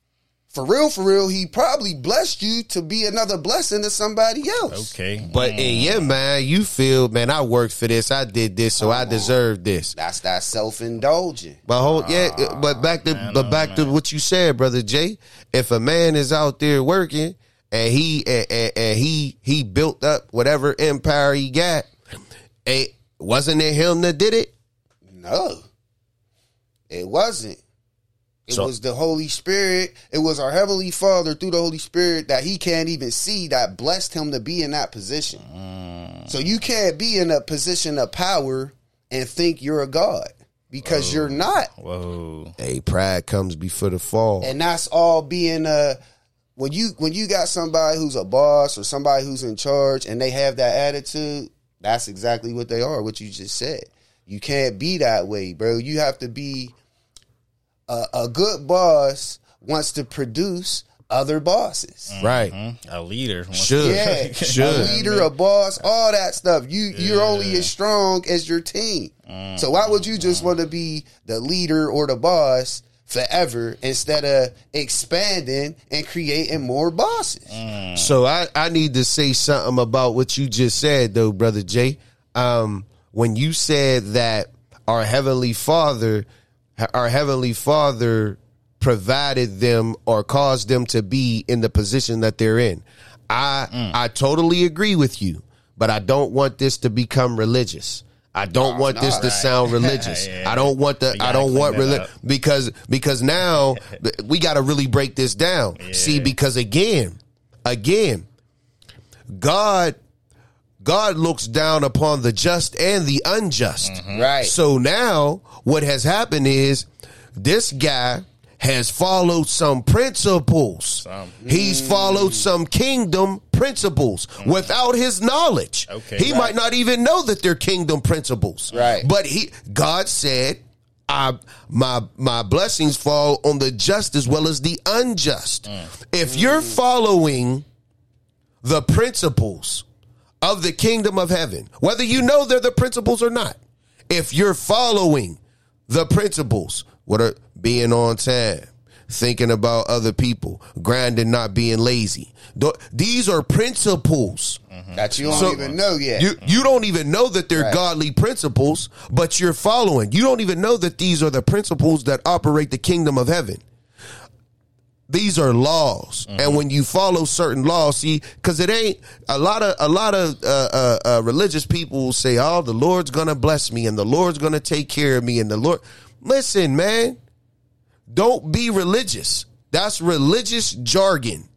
For real. For real, he probably blessed you to be another blessing to somebody else. Okay. But in your mind, you feel, man, I worked for this. I did this, so I deserve this. That's that self indulgent. But hold, yeah, but back to but back to what you said, brother Jay. If a man is out there working and he and, and, and he he built up whatever empire he got, it wasn't it him that did it? No, it wasn't. It So- was the Holy Spirit. It was our Heavenly Father through the Holy Spirit that he can't even see that blessed him to be in that position. So you can't be in a position of power and think you're a God because you're not. Whoa. Hey, pride comes before the fall. And that's all being a when you when you got somebody who's a boss or somebody who's in charge and they have that attitude, that's exactly what they are, what you just said. You can't be that way, bro. You have to be a, a good boss wants to produce other bosses. right. Hmm? A leader. Should. Yeah, Should. a leader, a boss, all that stuff. You you're only as strong as your team. So why would you just want to be the leader or the boss forever instead of expanding and creating more bosses? So I, I need to say something about what you just said though, brother Jay. Um, when you said that our heavenly Father, our heavenly Father provided them or caused them to be in the position that they're in. I I totally agree with you, but I don't want this to become religious. I don't want no, this to sound religious. Yeah. I don't want the I don't want reli- up. because because now we got to really break this down. See, because again, again, God God looks down upon the just and the unjust. Right. So now what has happened is this guy has followed some principles. He's followed some kingdom principles mm. without his knowledge. Okay. he Right. might not even know that they're kingdom principles. Right. But he God said I my my blessings fall on the just as well as the unjust. Mm. If you're following the principles of the kingdom of heaven, whether you know they're the principles or not, if you're following the principles, what are being on time, thinking about other people, grinding, not being lazy. These are principles. Mm-hmm. that you don't So- even know yet. You you don't even know that they're Right. godly principles, but you're following. You don't even know that these are the principles that operate the kingdom of heaven. These are laws, and when you follow certain laws, see, because it ain't a lot of a lot of uh, uh, uh, religious people will say, "Oh, the Lord's gonna bless me, and the Lord's gonna take care of me, and the Lord." Listen, man, don't be religious. That's religious jargon.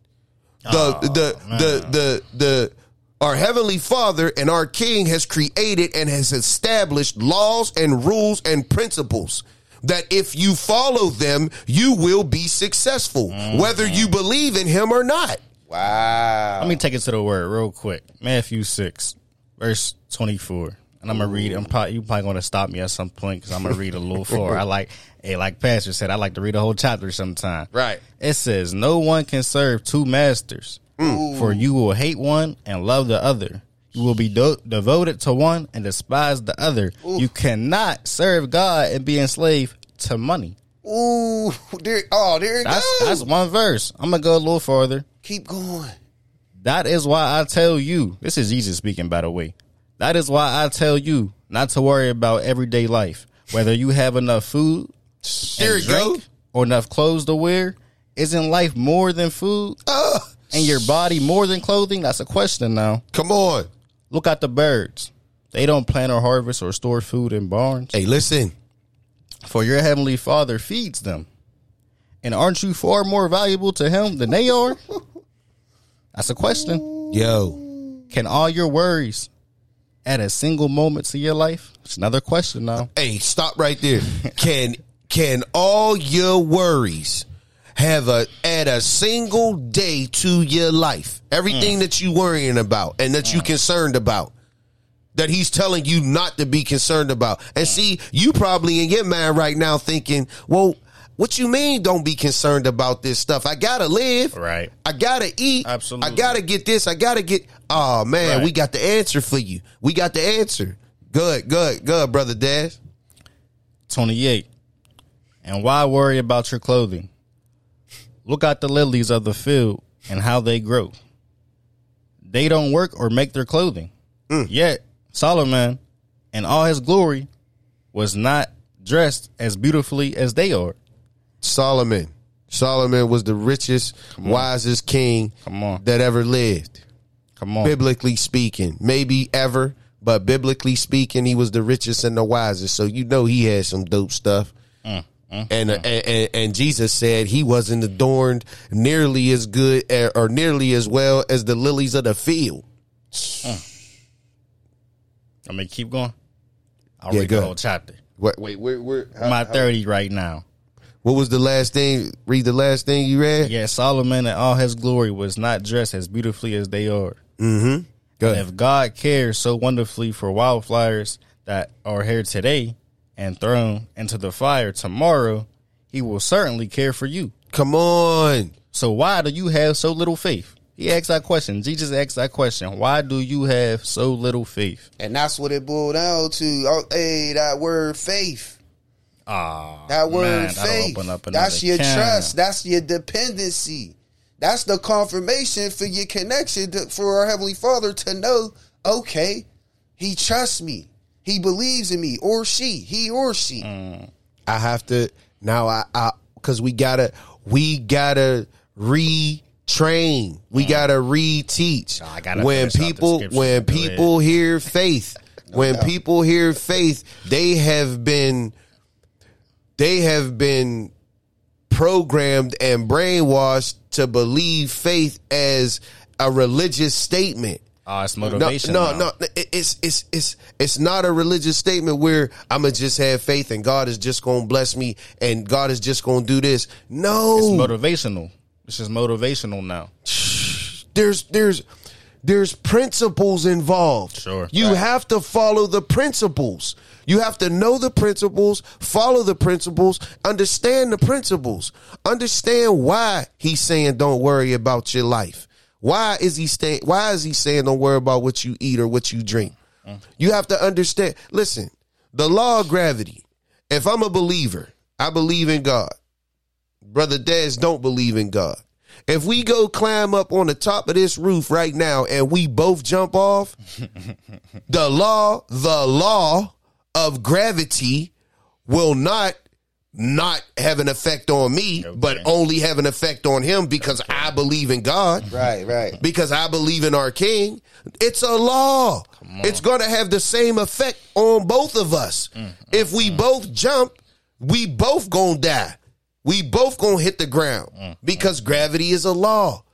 The the the the the our heavenly father and our king has created and has established laws and rules and principles that if you follow them you will be successful mm-hmm. whether you believe in him or not wow. Let me take it to the word real quick. Matthew 6, verse 24. And I'm going to read it. I'm probably, you probably going to stop me at some point because I'm going to read a little far. I like, hey, like Pastor said, I like to read a whole chapter sometime. Right. It says, No one can serve two masters, mm. for you will hate one and love the other. You will be do- devoted to one and despise the other. You cannot serve God and be enslaved to money. Ooh, there, oh, there it That's goes. that's one verse. I'm gonna go a little further. Keep going. That is why I tell you, this is Jesus speaking, by the way. That is why I tell you not to worry about everyday life. Whether you have enough food, there and you go drink, or enough clothes to wear. Isn't life more than food? Uh, And your body more than clothing? That's a question now. come on Look at the birds. They don't plant or harvest or store food in barns, hey listen for your heavenly Father feeds them. And aren't you far more valuable to Him than they are? That's a question. yo Can all your worries add a single moment to your life? It's another question now. hey stop right there can can all your worries have a add a single day to your life everything mm. that you worrying about and that you mm. concerned about that he's telling you not to be concerned about. And mm. see, you probably in your mind right now thinking, well, what you mean don't be concerned about this stuff? I gotta live. Right. I gotta eat. Absolutely. I gotta get this. I gotta get. Oh man, Right. we got the answer for you. We got the answer. Good, good, good, brother Daz. 28. And why worry about your clothing? Look at the lilies of the field and how they grow. They don't work or make their clothing. Yet Solomon in all his glory was not dressed as beautifully as they are. Solomon. Solomon was the richest, wisest king that ever lived. Come on. biblically speaking, maybe ever, but biblically speaking, he was the richest and the wisest. So you know he had some dope stuff. Mm, and, uh, and and and Jesus said he wasn't adorned nearly as good uh, or nearly as well as the lilies of the field. I mean, keep going. I'll Yeah, read go the whole chapter. Wait, wait, where, where, how- how- 30 right now. what was the last thing? Read the last thing you read. Yeah, Solomon in all his glory was not dressed as beautifully as they are. Mm-hmm. Go ahead. If God cares so wonderfully for wildflowers that are here today and thrown into the fire tomorrow, he will certainly care for you. Come on. So why do you have so little faith? He asked that question. Jesus asked that question. Why do you have so little faith? And that's what it boiled down to. Oh, hey, that word faith. Ah, That word man, faith. That's your can. trust. That's your dependency. That's the confirmation for your connection to, for our Heavenly Father to know, okay, He trusts me. He believes in me, or she, he or she. Mm. I have to now. I, I, because we gotta, we gotta retrain. We gotta reteach. Mm. I gotta when finish out the people, when people hear faith, when people hear faith, they have been, they have been programmed and brainwashed to believe faith as a religious statement. Ah, it's No, motivation. no, no. it- It's it's it's it's not a religious statement where I'm gonna just have faith and God is just gonna bless me and God is just gonna do this. No, it's motivational. This is motivational now. there's there's there's principles involved. Sure. you Right. have to follow the principles. You have to know the principles, follow the principles, understand the principles, understand why he's saying don't worry about your life. Why is he saying? Why is he saying don't worry about what you eat or what you drink? You have to understand. Listen, the law of gravity. If I'm a believer, I believe in God. Brother Dez don't believe in God. If we go climb up on the top of this roof right now and we both jump off, the law, the law of gravity will not not have an effect on me, but only have an effect on him because I believe in God Right, right. because I believe in our king. It's a law. It's going to have the same effect on both of us. Mm-hmm. if we both jump, we both going to die. We both going to hit the ground mm-hmm. because gravity is a law.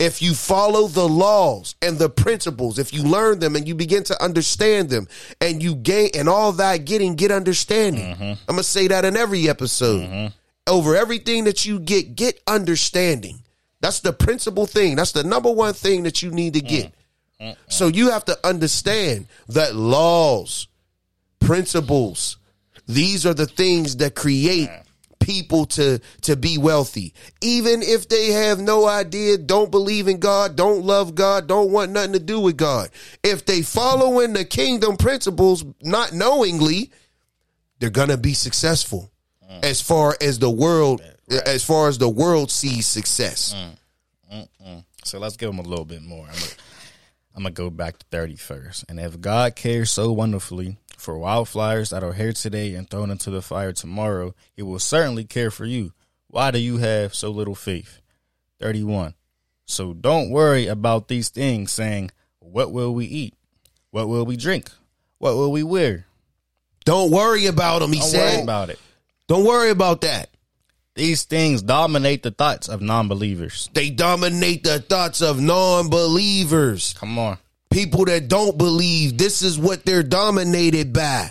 If you follow the laws and the principles, if you learn them and you begin to understand them and you gain and all that getting, get understanding. I'm going to say that in every episode. Mm-hmm. Over everything that you get, get understanding. That's the principal thing. That's the number one thing that you need to get. Mm. So you have to understand that laws, principles, these are the things that create people to to be wealthy. Even if they have no idea, don't believe in God, don't love God, don't want nothing to do with God. If they follow in the kingdom principles not knowingly, they're to be successful mm. as far as the world as far as the world sees success. Mm, mm, so let's give them a little bit more. I'm gonna, I'm gonna go back to 30 first. And if God cares so wonderfully for wildflowers that are here today and thrown into the fire tomorrow, he will certainly care for you. Why do you have so little faith? 31. So don't worry about these things, saying, What will we eat? What will we drink? What will we wear? Don't worry about them, he Don't said. worry about it. Don't worry about that. These things dominate the thoughts of non believers. They dominate the thoughts of non-believers. Come on. People that don't believe this is what they're dominated by.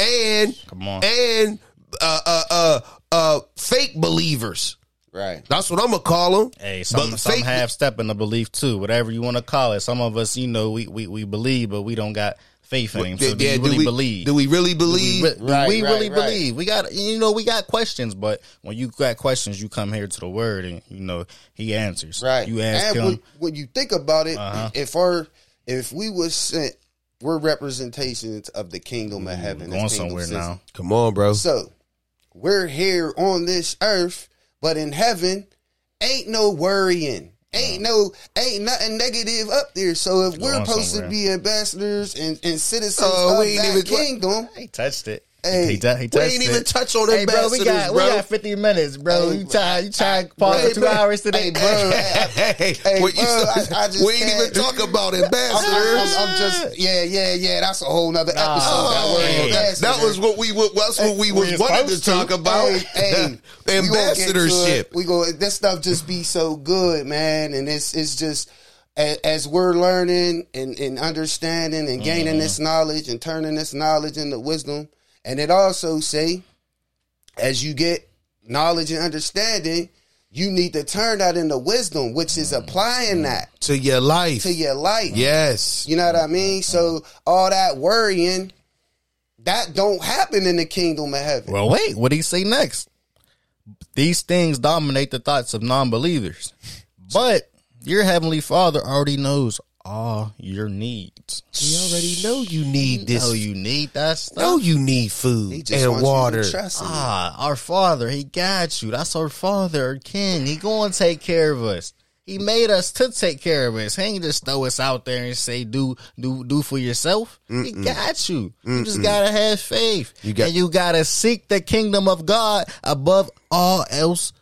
And Come on. and uh uh uh uh fake believers. Right. That's what I'm gonna call them. Hey, some But some fake- have step in the belief too, whatever you want to call it. Some of us, you know, we, we we believe, but we don't got faith in him. So do Yeah, really we, believe? Do we really believe? Re- do Right, we right, really right. believe? We got you know we got questions, but when you got questions, you come here to the word, and you know he answers. Right. You ask and him. When, when you think about it, Uh-huh. if our if we was sent, we're representations of the kingdom of mm, heaven. going this kingdom somewhere system. now. Come on, bro. So we're here on this earth, but in heaven, ain't no worrying. Ain't no, ain't nothing negative up there. So if we're Going supposed somewhere. to be ambassadors and, and citizens Oh, of we ain't that even- kingdom, He touched it. Hey, he, t- he we ain't even touch on Hey, bro, we got bro. we got fifty minutes, bro. Hey, you try you try to pause hey, for two bro. hours today, Hey, bro. Hey, Hey, what you I- I just we ain't even talk about I'm, ambassadors. I'm- I'm just, yeah, yeah, yeah. That's a whole nother episode. Oh, that we're hey. that was what we wa- that's what we was wanted to talk about. Hey, ambassadorship. We go. This stuff just be so good, man, and it's it's just as, as we're learning and, and understanding and gaining Mm-hmm. this knowledge and turning this knowledge into wisdom, and it also say, as you get knowledge and understanding, you need to turn that into wisdom, which is mm. applying mm. that to your life. to your life. yes. You know what I mean? So all that worrying, that don't happen in the kingdom of heaven. Well, wait, what did he say next? These things dominate the thoughts of non-believers, but your heavenly Father already knows all your needs. We already know you need this. know you need that stuff. know you need food and wants you to water. Ah, our Father, He got you. That's our Father, our King. He going to take care of us. He made us to take care of us. He ain't just throw us out there and say do do do for yourself. He got you. You just gotta have faith. You got- and you gotta seek the kingdom of God above all else,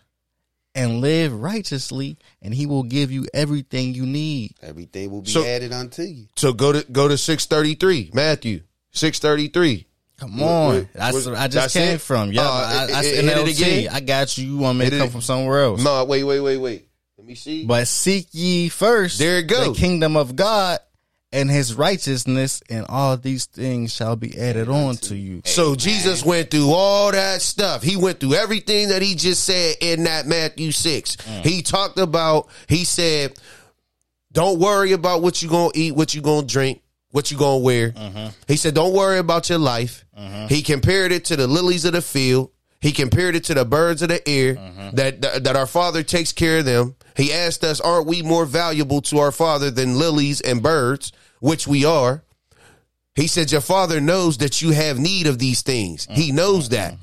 and live righteously, and He will give you everything you need. Everything will be So- added unto you. So go to go to six thirty three, Matthew six thirty three. Come on, what- that's what- what I just that's came it? from. Yeah, Uh, I, I, hit it NLT. again. I got you. You want me to come from somewhere else? No, wait, wait, wait, wait. Let me see. But seek ye first There it go. the kingdom of God and his righteousness, and all these things shall be added on to you. So Jesus went through all that stuff. He went through everything that he just said in that Matthew 6. Mm. He talked about, he said, don't worry about what you're going to eat, what you're going to drink, what you're going to wear. Mm-hmm. He said, don't worry about your life. Mm-hmm. He compared it to the lilies of the field. He compared it to the birds of the air mm-hmm. that, that that our father takes care of them. He asked us, aren't we more valuable to our father than lilies and birds, which we are? He said, Your father knows that you have need of these things. He mm-hmm. knows that. Mm-hmm.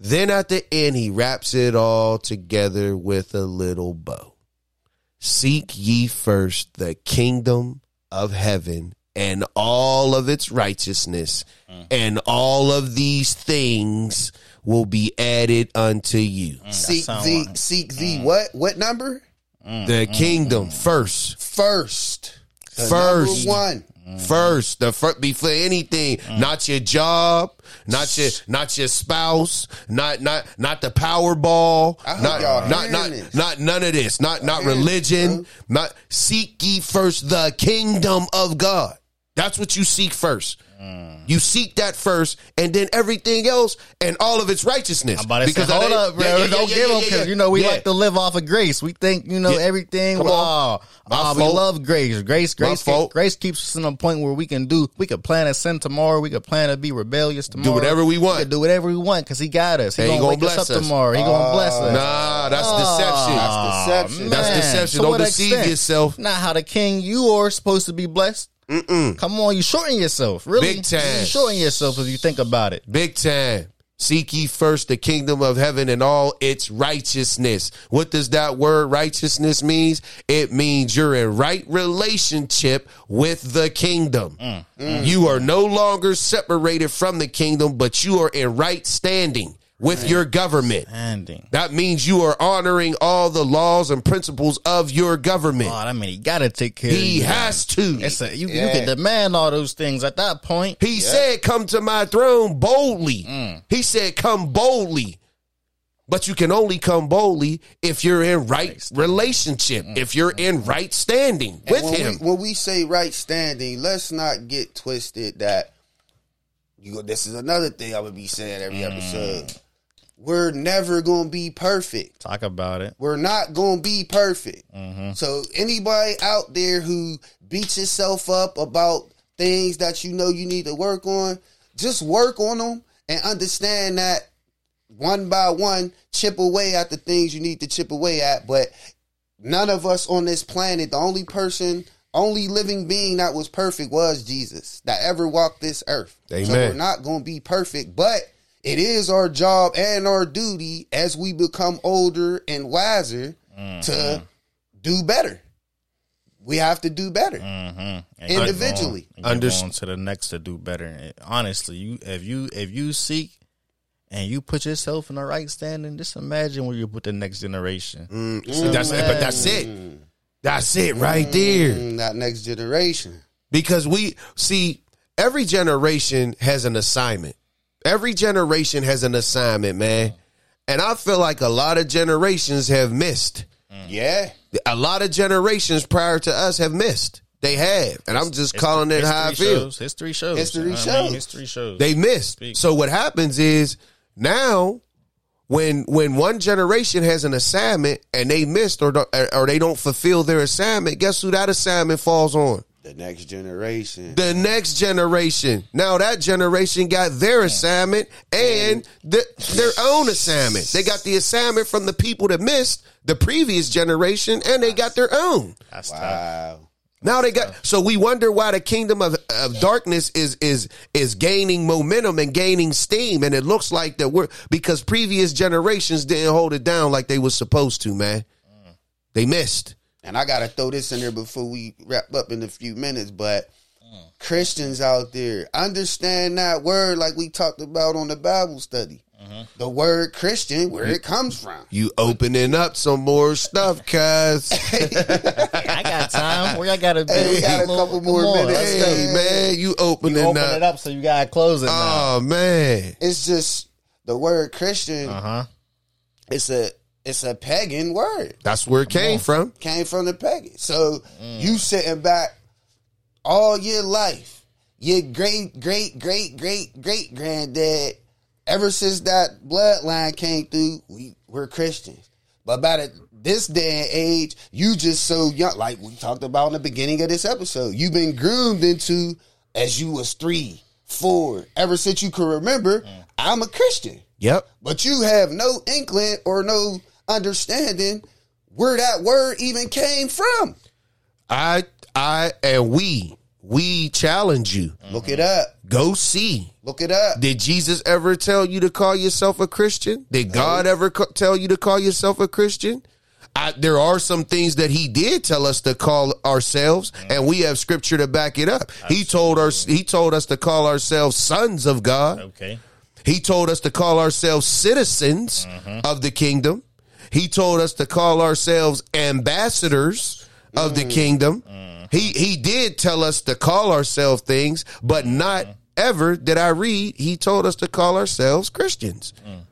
Then at the end, he wraps it all together with a little bow. Seek ye first the kingdom of heaven and all of its righteousness, mm. and all of these things will be added unto you. Mm, seek sound thee, like- seek thee. Mm. What? What number? Mm, the kingdom first. First. The First. number one. First, the first before anything, not your job, not your not your spouse, not not not the Powerball, I not y'all not not, this. not none of this, not not hearing this, religion, not seek ye first the kingdom of God. That's what you seek first. Mm. You seek that first, and then everything else, and all of its righteousness. I'm about to say, of hold that- up, bro. Yeah, yeah, Don't yeah, give yeah, them because yeah. you know we Yeah. like to live off of grace. We think you know Yeah. everything. Come on. Oh, oh, we love grace. Grace, grace, grace, fault. grace keeps us in a point where we can do. We could plan to sin tomorrow. We could plan to be rebellious tomorrow. Do whatever we want. We could do whatever we want because He got us. He And gonna, gonna wake us bless up us. tomorrow. He gonna ah, bless us. Nah, that's Oh, deception. That's deception. That's deception. To Don't deceive extent? yourself. Not how the king you are supposed to be blessed. Mm-mm. Come on, you shorten yourself. Really, Big time. You shorten yourself if you think about it. Big time. Seek ye first the kingdom of heaven and all its righteousness. What does that word righteousness means? It means you're in right relationship with the kingdom. Mm. You are no longer separated from the kingdom, but you are in right standing with your government. Ending. That means you are honoring all the laws and principles of your government. Oh, I mean, he got to take care. He you. has to. It's a, you, you can demand all those things at that point. He said, Come to my throne boldly. Mm. He said, Come boldly. But you can only come boldly if you're in right relationship, if you're in right standing with when him. We, when we say right standing, let's not get twisted that you. This is another thing I would be saying every Mm. episode. We're never going to be perfect. Talk about it. We're not going to be perfect. Mm-hmm. So anybody out there who beats yourself up about things that you know you need to work on, just work on them and understand that one by one, chip away at the things you need to chip away at. But none of us on this planet, the only person, only living being that was perfect was Jesus that ever walked this earth. So Amen. we're not going to be perfect, but it is our job and our duty as we become older and wiser to do better. We have to do better. Mm-hmm. Individually. and Under- go on to the next to do better. And honestly, you if you if you seek and you put yourself in the right standing, just imagine where you put the next generation. Mm, that's but that's it. That's it right there. Mm, that next generation. Because we see every generation has an assignment. Every generation has an assignment, man. And I feel like a lot of generations have missed. Mm. Yeah. A lot of generations prior to us have missed. They have. And I'm just calling it how I History feel. shows. History shows. History I mean, shows. history shows. They missed. Speak. So what happens is now when when one generation has an assignment and they missed or don't- or they don't fulfill their assignment, guess who that assignment falls on? The next generation. The next generation. Now that generation got their assignment and the, their own assignment. They got the assignment from the people that missed the previous generation and they got their own. That's tough. Wow. Now they got so we wonder why the kingdom of, of darkness is is is gaining momentum and gaining steam, and it looks like that we're because previous generations didn't hold it down like they was supposed to, man. Mm. They missed. And I gotta throw this in there before we wrap up in a few minutes, but Christians out there, understand that word like we talked about on the Bible study. The word Christian, where it comes from. You opening up some more stuff, cuz. I got time. We gotta be. Hey, we got a couple more Come on, minutes. hey man, you opening Open up. it up so you gotta close it now. Oh man. It's just the word Christian, Uh huh. it's a it's a pagan word. That's where it came from. Came from the pagan. So you sitting back all your life, your great, great, great, great, great granddad, ever since that bloodline came through, we we're Christians. But by the, this day and age, you just so young, like we talked about in the beginning of this episode. You've been groomed into as you was three, four, ever since you can remember. Mm. I'm a Christian, Yep. but you have no inkling or no understanding where that word even came from. I I and we we challenge you. Look it up. Go see. Look it up. Did Jesus ever tell you to call yourself a Christian? Did God ever co- tell you to call yourself a Christian? I, there are some things that he did tell us to call ourselves, mm-hmm. and we have scripture to back it up. He told us he told us to call ourselves sons of God. Okay. He told us to call ourselves citizens mm-hmm. of the kingdom. He told us to call ourselves ambassadors of the mm. kingdom. Mm-hmm. He he did tell us to call ourselves things, but mm-hmm. not ever did I read he told us to call ourselves Christians. Mm.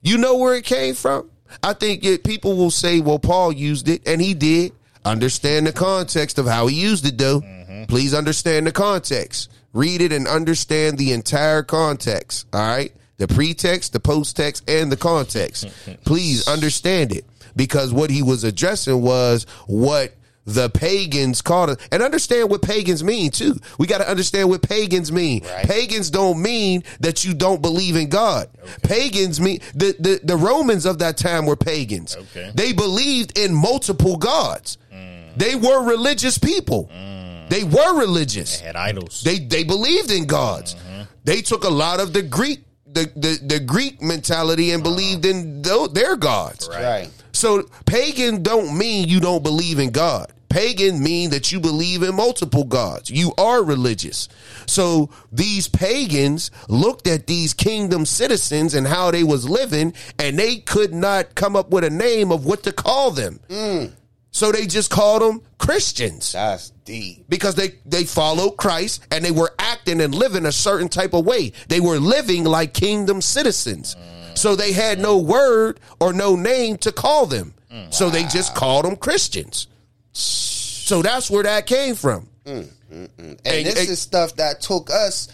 You know where it came from? I think it, people will say, well, Paul used it, and he did. Understand the context of how he used it, though. Mm-hmm. Please understand the context. Read it and understand the entire context. All right? The pretext, the post text, and the context. Please understand it. Because what he was addressing was what the pagans called it. And understand what pagans mean, too. We got to understand what pagans mean. Pagans don't mean that you don't believe in God. Pagans mean the, the, the Romans of that time were pagans. Okay. They believed in multiple gods. Mm. They were religious people. Mm. They were religious. They had idols. They they believed in gods. Mm-hmm. They took a lot of the Greek the the, the Greek mentality and believed in tho- their gods. Right. So pagan don't mean you don't believe in God. Pagan mean that you believe in multiple gods. You are religious. So these pagans looked at these kingdom citizens and how they was living and they could not come up with a name of what to call them. Mm. So they just called them Christians That's deep. because they they followed Christ and they were acting and living a certain type of way. They were living like kingdom citizens. So they had no word or no name to call them. So they just called them Christians. So that's where that came from. Mm, mm, mm. And Hey, this hey. is stuff that took us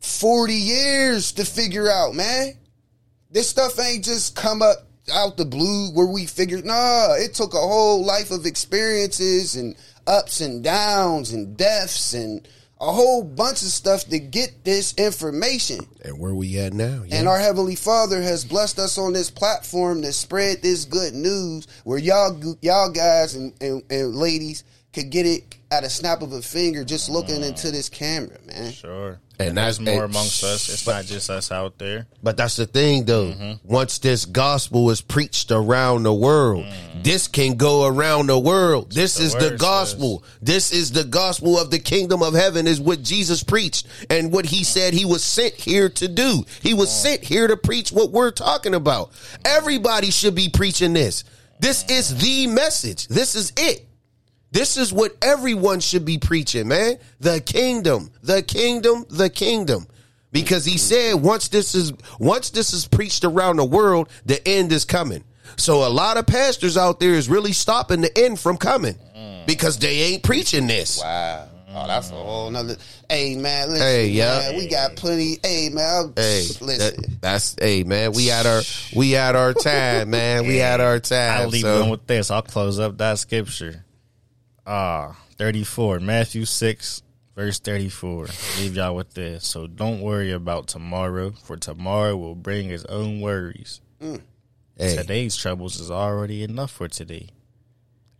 40 years to figure out, man. This stuff ain't just come up out the blue where we figured, nah, it took a whole life of experiences and ups and downs and deaths and a whole bunch of stuff to get this information. And where we at now? Yeah. And our Heavenly Father has blessed us on this platform to spread this good news where y'all y'all guys and, and, and ladies could get it at a snap of a finger just looking mm. into this camera, man. Sure. And And that's- more and- amongst us. It's not just us out there. But that's the thing, though. Mm-hmm. Once this gospel is preached around the world, mm. this can go around the world. This The is the gospel. This is the gospel of the kingdom of heaven, is what Jesus preached and what he mm. said he was sent here to do. He was mm. sent here to preach what we're talking about. Everybody should be preaching this. This is the message. This is it. This is what everyone should be preaching, man. The kingdom, the kingdom, the kingdom. Because he said once this is once this is preached around the world, the end is coming. So a lot of pastors out there is really stopping the end from coming because they ain't preaching this. Wow. Oh, that's a whole nother. Hey man, listen, Hey, yeah. man, we got plenty. Hey man, I'm, Hey, listen. that- that's hey man, we had our we had our time, man. We had our time. I'll leave so- them with this. I'll close up that scripture. Ah, 34. Matthew 6, verse 34. leave y'all with this. So don't worry about tomorrow, for tomorrow will bring its own worries. hey, Today's troubles is already enough for today.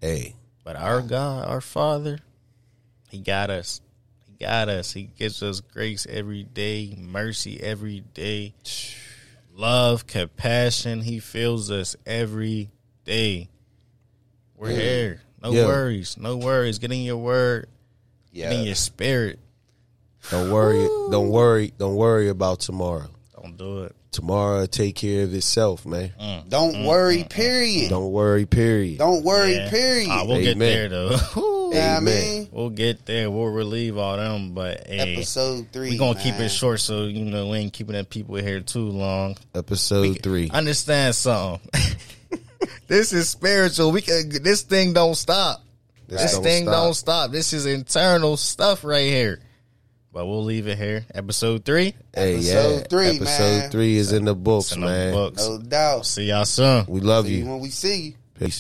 hey, But our God, our Father, He got us. He got us. He gives us grace every day, mercy every day, love, compassion. He fills us every day. We're here. No Yeah. worries. No worries. Get in your word. Get in your spirit. don't worry, don't worry, don't worry about tomorrow. Don't do it. Tomorrow take care of itself, man. Mm. Don't mm, worry. Mm, period. Don't worry, period. Don't worry. Yeah. Period. Ah, we'll get Amen. there though. Yeah, I Amen. mean, we'll get there. We'll relieve all them. But hey, episode three. we gonna keep it short so you know we ain't keeping the people here too long. Episode three. Understand something. this is spiritual. We can. This thing don't stop. This This, don't thing stop. don't stop. This is internal stuff right here. But we'll leave it here. Episode three. Hey, Episode yeah. three, Episode man. three is in the books, It's in the man. books. No doubt. See y'all soon. We love See you. you when we see you.